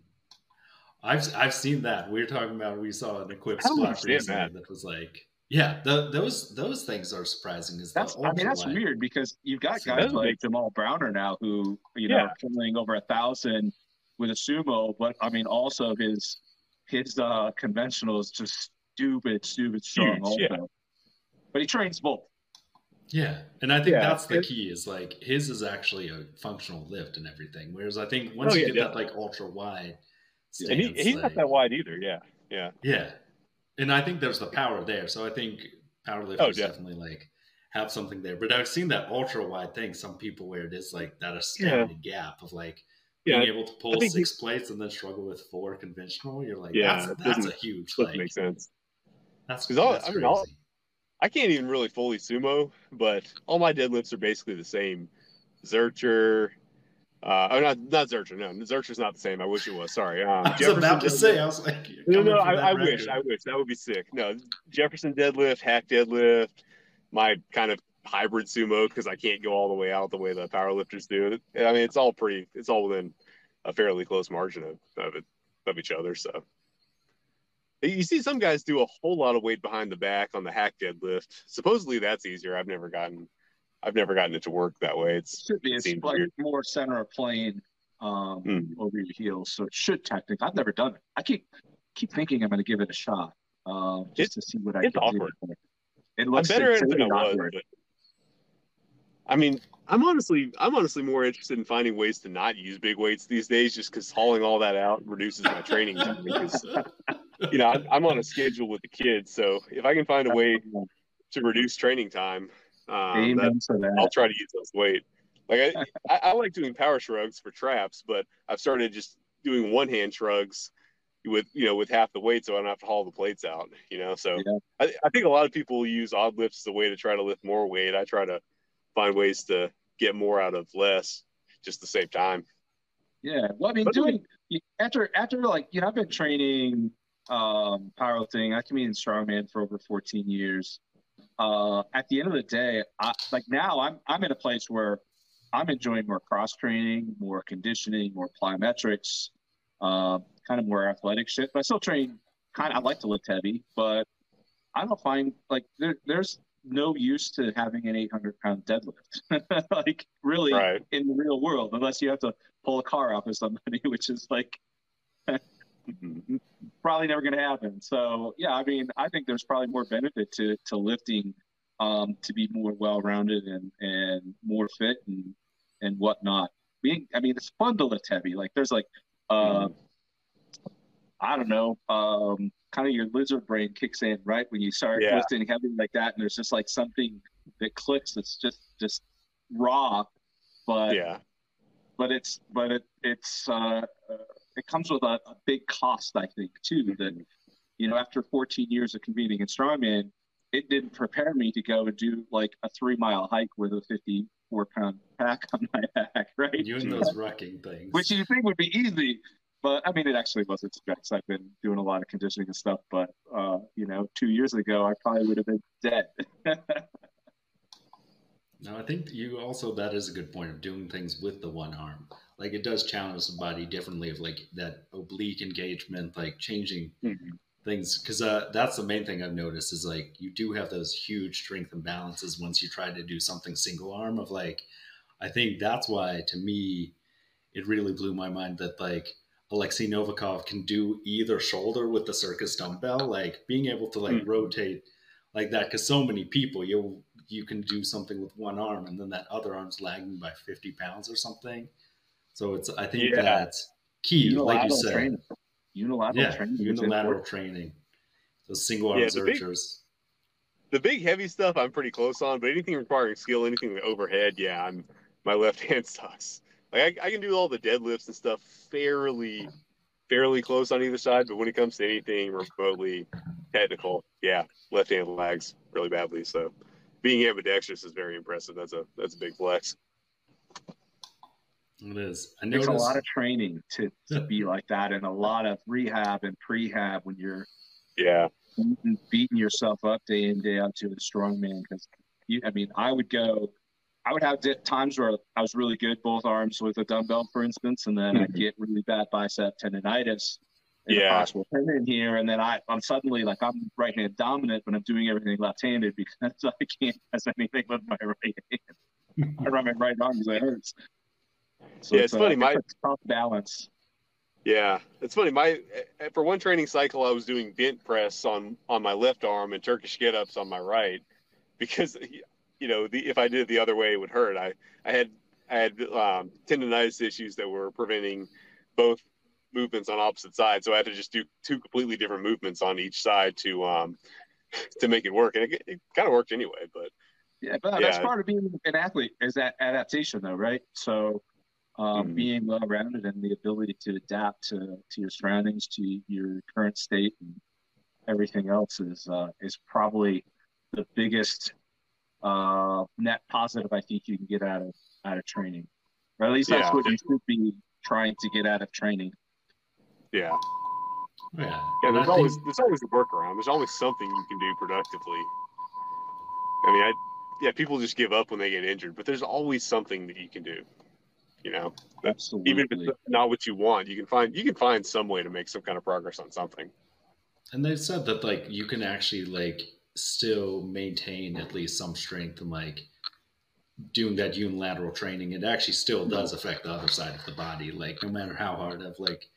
Speaker 1: I've I've seen that. We were talking about we saw an equipped
Speaker 2: I don't
Speaker 1: squat
Speaker 2: understand
Speaker 1: recently
Speaker 2: that.
Speaker 1: that. was like, yeah, the, those those things are surprising. Is
Speaker 3: That's I mean that's
Speaker 1: ultralight.
Speaker 3: weird because you've got
Speaker 1: So
Speaker 3: guys
Speaker 2: that's
Speaker 3: like
Speaker 2: big.
Speaker 3: Jamal Browner now who you know
Speaker 2: Yeah.
Speaker 3: are killing over a thousand with a sumo, but I mean also his his uh conventional is just stupid, stupid strong
Speaker 2: Huge,
Speaker 3: also.
Speaker 2: yeah.
Speaker 3: But he trains both.
Speaker 1: Yeah, and I think
Speaker 2: Yeah,
Speaker 1: that's the key. Is like his is actually a functional lift and everything. Whereas I think oh, once
Speaker 2: Oh,
Speaker 1: you
Speaker 2: yeah,
Speaker 1: get that like ultra wide.
Speaker 2: And he, he's
Speaker 1: like-
Speaker 2: not that wide either. Yeah, yeah.
Speaker 1: Yeah, and I think there's the power there. So I think powerlifters
Speaker 2: Oh,
Speaker 1: definitely like have something there. But I've seen that ultra wide thing. Some people where it is like that astounding gap of like being able to pull six plates and then struggle with four conventional. You're like,
Speaker 2: Yeah,
Speaker 1: that's that's a huge like
Speaker 2: make sense.
Speaker 1: that's
Speaker 2: 'Cause all-
Speaker 1: that's
Speaker 2: I
Speaker 1: crazy.
Speaker 2: mean, all- I can't even really fully sumo, but all my deadlifts are basically the same. Zercher, uh, oh, not not Zercher. No, Zercher's not the same. I wish it was. Sorry. Um, [laughs]
Speaker 1: I was
Speaker 2: Jefferson
Speaker 1: about to
Speaker 2: deadlift-
Speaker 1: say, I was like,
Speaker 2: No, no, I, I wish. I wish that would be sick. No, Jefferson deadlift, hack deadlift, my kind of hybrid sumo because I can't go all the way out the way the powerlifters do. I mean, it's all pretty, it's all within a fairly close margin of of, it, of each other. So you see some guys do a whole lot of weight behind the back on the hack deadlift. Supposedly that's easier. I've never gotten, I've never gotten it to work that way. It's
Speaker 3: Should be it's like
Speaker 2: weird.
Speaker 3: more center of plane um
Speaker 2: Hmm.
Speaker 3: over your heels. So it should technically I've never done it. I keep keep thinking I'm gonna give it a shot. Um just to see what I
Speaker 2: it's
Speaker 3: can
Speaker 2: awkward.
Speaker 3: do. It
Speaker 2: I'm better at it than I was. I mean, I'm honestly, I'm honestly more interested in finding ways to not use big weights these days, just because hauling all that out reduces my training time. Because, [laughs] you know, I'm, on a schedule with the kids, so if I can find a way to reduce training time, um, that. I'll try to use those weight. Like I, I, I like doing power shrugs for traps, but I've started just doing one hand shrugs with you know with half the weight, so I don't have to haul the plates out. You know, so
Speaker 3: Yeah.
Speaker 2: I, I think a lot of people use odd lifts as a way to try to lift more weight. I try to find ways to get more out of less, just to save time.
Speaker 3: Yeah, well, I mean,
Speaker 2: But,
Speaker 3: doing after after like you know, I've been training um, powerlifting. I can be in strongman for over 14 years. Uh, at the end of the day, I, like now, I'm I'm in a place where I'm enjoying more cross training, more conditioning, more plyometrics, uh, kind of more athletic shit. But I still train. Kind of, I like to lift heavy, but I don't find like there, there's no use to having an 800 pound deadlift. [laughs] like really,
Speaker 2: Right.
Speaker 3: in the real world unless you have to pull a car off of somebody, [laughs] which is like [laughs]
Speaker 2: Mhm.
Speaker 3: Probably never going to happen. So yeah, I mean, I think there's probably more benefit to to lifting um, to be more well rounded and and more fit and and whatnot. Being, I mean, it's fun to lift heavy. Like there's like, uh, I don't know, um, kind of your lizard brain kicks in right when you start
Speaker 2: Yeah.
Speaker 3: lifting heavy like that, and there's just like something that clicks. That's just just raw, but
Speaker 2: Yeah.
Speaker 3: but it's but it it's uh, uh, it comes with a, a big cost, I think, too. That you know, after 14 years of competing in strongman, it didn't prepare me to go and do like a three mile hike with a 54 pound pack on my back, [laughs] right?
Speaker 1: You and those rucking things.
Speaker 3: Which you think would be easy, but I mean, it actually wasn't stress. I've been doing a lot of conditioning and stuff, but uh, you know, two years ago, I probably would have been dead. [laughs]
Speaker 1: No, I think you also that is a good point of doing things with the one arm. Like it does challenge the body differently of like that oblique engagement, like changing
Speaker 2: Mhm.
Speaker 1: things. Because uh, that's the main thing I've noticed is like you do have those huge strength imbalances once you try to do something single arm. Of like, I think that's why to me, it really blew my mind that like Alexei Novikov can do either shoulder with the circus dumbbell, like being able to like
Speaker 2: Mhm.
Speaker 1: rotate like that. Because so many people, you you can do something with one arm and then that other arm's lagging by 50 pounds or something. So it's, I think
Speaker 2: Yeah.
Speaker 1: that's key, like you said.
Speaker 3: training. Unilateral
Speaker 1: Yeah,
Speaker 3: training. is
Speaker 1: unilateral training. Those single arm
Speaker 2: Yeah, the big- The big heavy stuff I'm pretty close on, but anything requiring skill, anything overhead, yeah, I'm my left [laughs] hand sucks. Like I, I can do all the deadlifts and stuff fairly, fairly close on either side, but when it comes to anything remotely technical, yeah, left hand lags really badly. So being ambidextrous is very impressive. That's a that's a big flex.
Speaker 1: It is. I
Speaker 3: It takes a lot of training to, to be like that and a lot of rehab and prehab when you're
Speaker 2: Yeah,
Speaker 3: beating, beating yourself up day in day out to a strong man because you i mean i would go i would have times where i was really good both arms with a dumbbell for instance and then i'd mm-hmm. get really bad bicep tendonitis
Speaker 2: Yeah.
Speaker 3: a possible tendon here, and then I, I'm suddenly like I'm right hand dominant, but I'm doing everything left handed [laughs] because I can't press anything with my right hand. I run my right arm because it hurts. So
Speaker 2: Yeah, it's funny,
Speaker 3: a,
Speaker 2: my-
Speaker 3: tough balance.
Speaker 2: Yeah, it's funny. My eh, for one training cycle, I was doing bent press on on my left arm and Turkish get ups on my right, because [laughs] you know the, if I did it the other way, it would hurt. I I had I had um, tendonitis issues that were preventing both movements on opposite sides, so I had to just do two completely different movements on each side to um [laughs] to make it work, and it, it kind of worked anyway. But
Speaker 3: Yeah, but that's part of being an athlete is that adaptation, though, right? So, um,
Speaker 2: Mhm.
Speaker 3: being well-rounded and the ability to adapt to, to your surroundings, to your current state, and everything else is uh, is probably the biggest uh, net positive I think you can get out of out of training, or at least that's
Speaker 2: Yeah.
Speaker 3: what you should be trying to get out of training.
Speaker 2: yeah,
Speaker 1: Yeah.
Speaker 2: yeah.
Speaker 1: And I
Speaker 2: There's
Speaker 1: think-
Speaker 2: always there's always a workaround. There's always something you can do productively. I mean, I yeah, people just give up when they get injured, but there's always something that you can do. You know,
Speaker 3: Absolutely.
Speaker 2: even if it's not what you want, you can find you can find some way to make some kind of progress on something.
Speaker 1: And they said that like you can actually like still maintain at least some strength and like doing that unilateral training. It actually still does affect the other side of the body. Like no matter how hard of like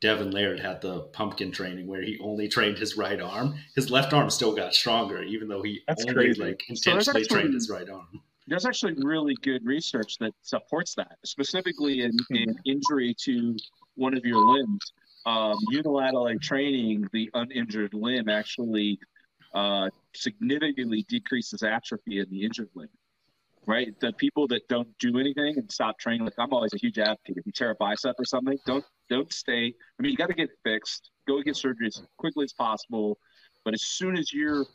Speaker 1: Devin Laird had the pumpkin training where he only trained his right arm, his left arm still got stronger, even though he
Speaker 2: That's
Speaker 1: only
Speaker 2: crazy.
Speaker 1: like
Speaker 3: So
Speaker 1: intentionally
Speaker 3: actually-
Speaker 1: trained his right arm.
Speaker 3: There's actually really good research that supports that, specifically in, in injury to one of your limbs. Um, unilateral training the uninjured limb actually uh, significantly decreases atrophy in the injured limb. Right, the people that don't do anything and stop training, like I'm always a huge advocate. If you tear a bicep or something, don't don't stay. I mean, you got to get it fixed. Go get surgery as quickly as possible. But as soon as you're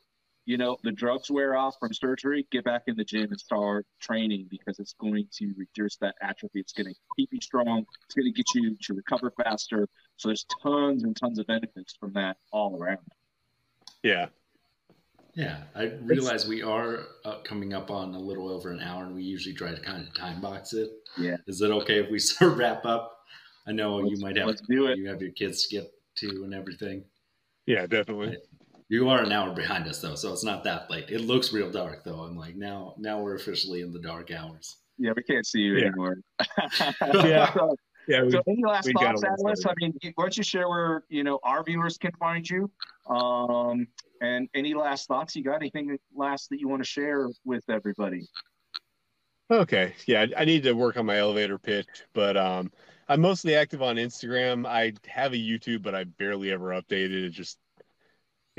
Speaker 3: you know, the drugs wear off from surgery, get back in the gym and start training because it's going to reduce that atrophy. It's going to keep you strong. It's going to get you to recover faster. So there's tons and tons of benefits from that all around.
Speaker 2: Yeah,
Speaker 1: Yeah, I realize we are uh, coming up on a little over an hour, and we usually try to kind of time box it.
Speaker 3: Yeah.
Speaker 1: Is it okay if we [laughs] sort of wrap up? I know you
Speaker 3: Let's-
Speaker 1: might have
Speaker 3: Let's do it.
Speaker 1: you have your kids to get to and everything.
Speaker 2: yeah, definitely.
Speaker 1: You are an hour behind us though, so it's not that late. It looks real dark though. I'm like now now we're officially in the dark hours.
Speaker 3: Yeah, we can't see you
Speaker 2: Yeah.
Speaker 3: anymore. [laughs]
Speaker 2: Yeah.
Speaker 3: so,
Speaker 2: Yeah, we,
Speaker 3: so any last thoughts, Atlas? I mean, why don't you share where you know our viewers can find you? Um, and any last thoughts? You got anything last that you want to share with everybody?
Speaker 2: Okay. Yeah, I I need to work on my elevator pitch, but um I'm mostly active on Instagram. I have a YouTube, but I barely ever update it. It just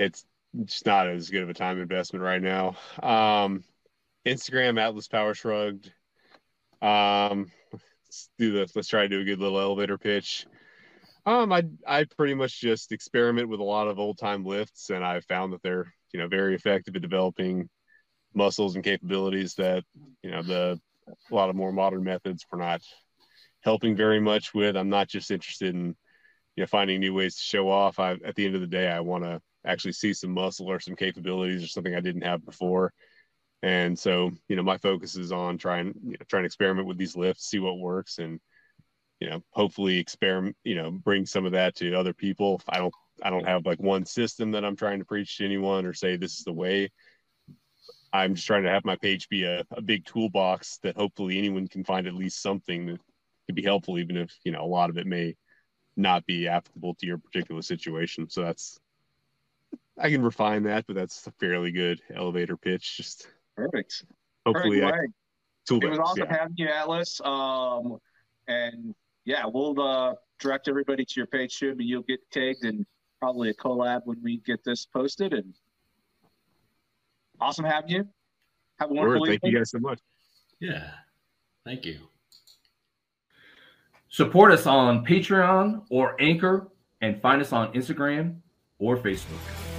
Speaker 2: it's just not as good of a time investment right now. Um Instagram Atlas Power Shrugged. Um let's do this. Let's try to do a good little elevator pitch. Um I I pretty much just experiment with a lot of old time lifts and I've found that they're, you know, very effective at developing muscles and capabilities that you know the a lot of more modern methods were not helping very much with i'm not just interested in you know finding new ways to show off i at the end of the day i want to actually see some muscle or some capabilities or something i didn't have before and so you know my focus is on trying you know, trying to experiment with these lifts see what works and you know hopefully experiment you know bring some of that to other people i don't i don't have like one system that i'm trying to preach to anyone or say this is the way I'm just trying to have my page be a, a big toolbox that hopefully anyone can find at least something that could be helpful, even if you know a lot of it may not be applicable to your particular situation. So that's I can refine that, but that's a fairly good elevator pitch. Just
Speaker 3: Perfect.
Speaker 2: hopefully
Speaker 3: Perfect.
Speaker 2: I
Speaker 3: Greg.
Speaker 2: tool
Speaker 3: It was awesome
Speaker 2: yeah.
Speaker 3: having you, Atlas. Um, and yeah, we'll uh, direct everybody to your page soon, and you'll get tagged and probably a collab when we get this posted. And awesome having you. Have a
Speaker 2: Word,
Speaker 3: wonderful
Speaker 2: thank you guys so much.
Speaker 1: Yeah. Thank you.
Speaker 4: Support us on Patreon or Anchor and find us on Instagram or Facebook.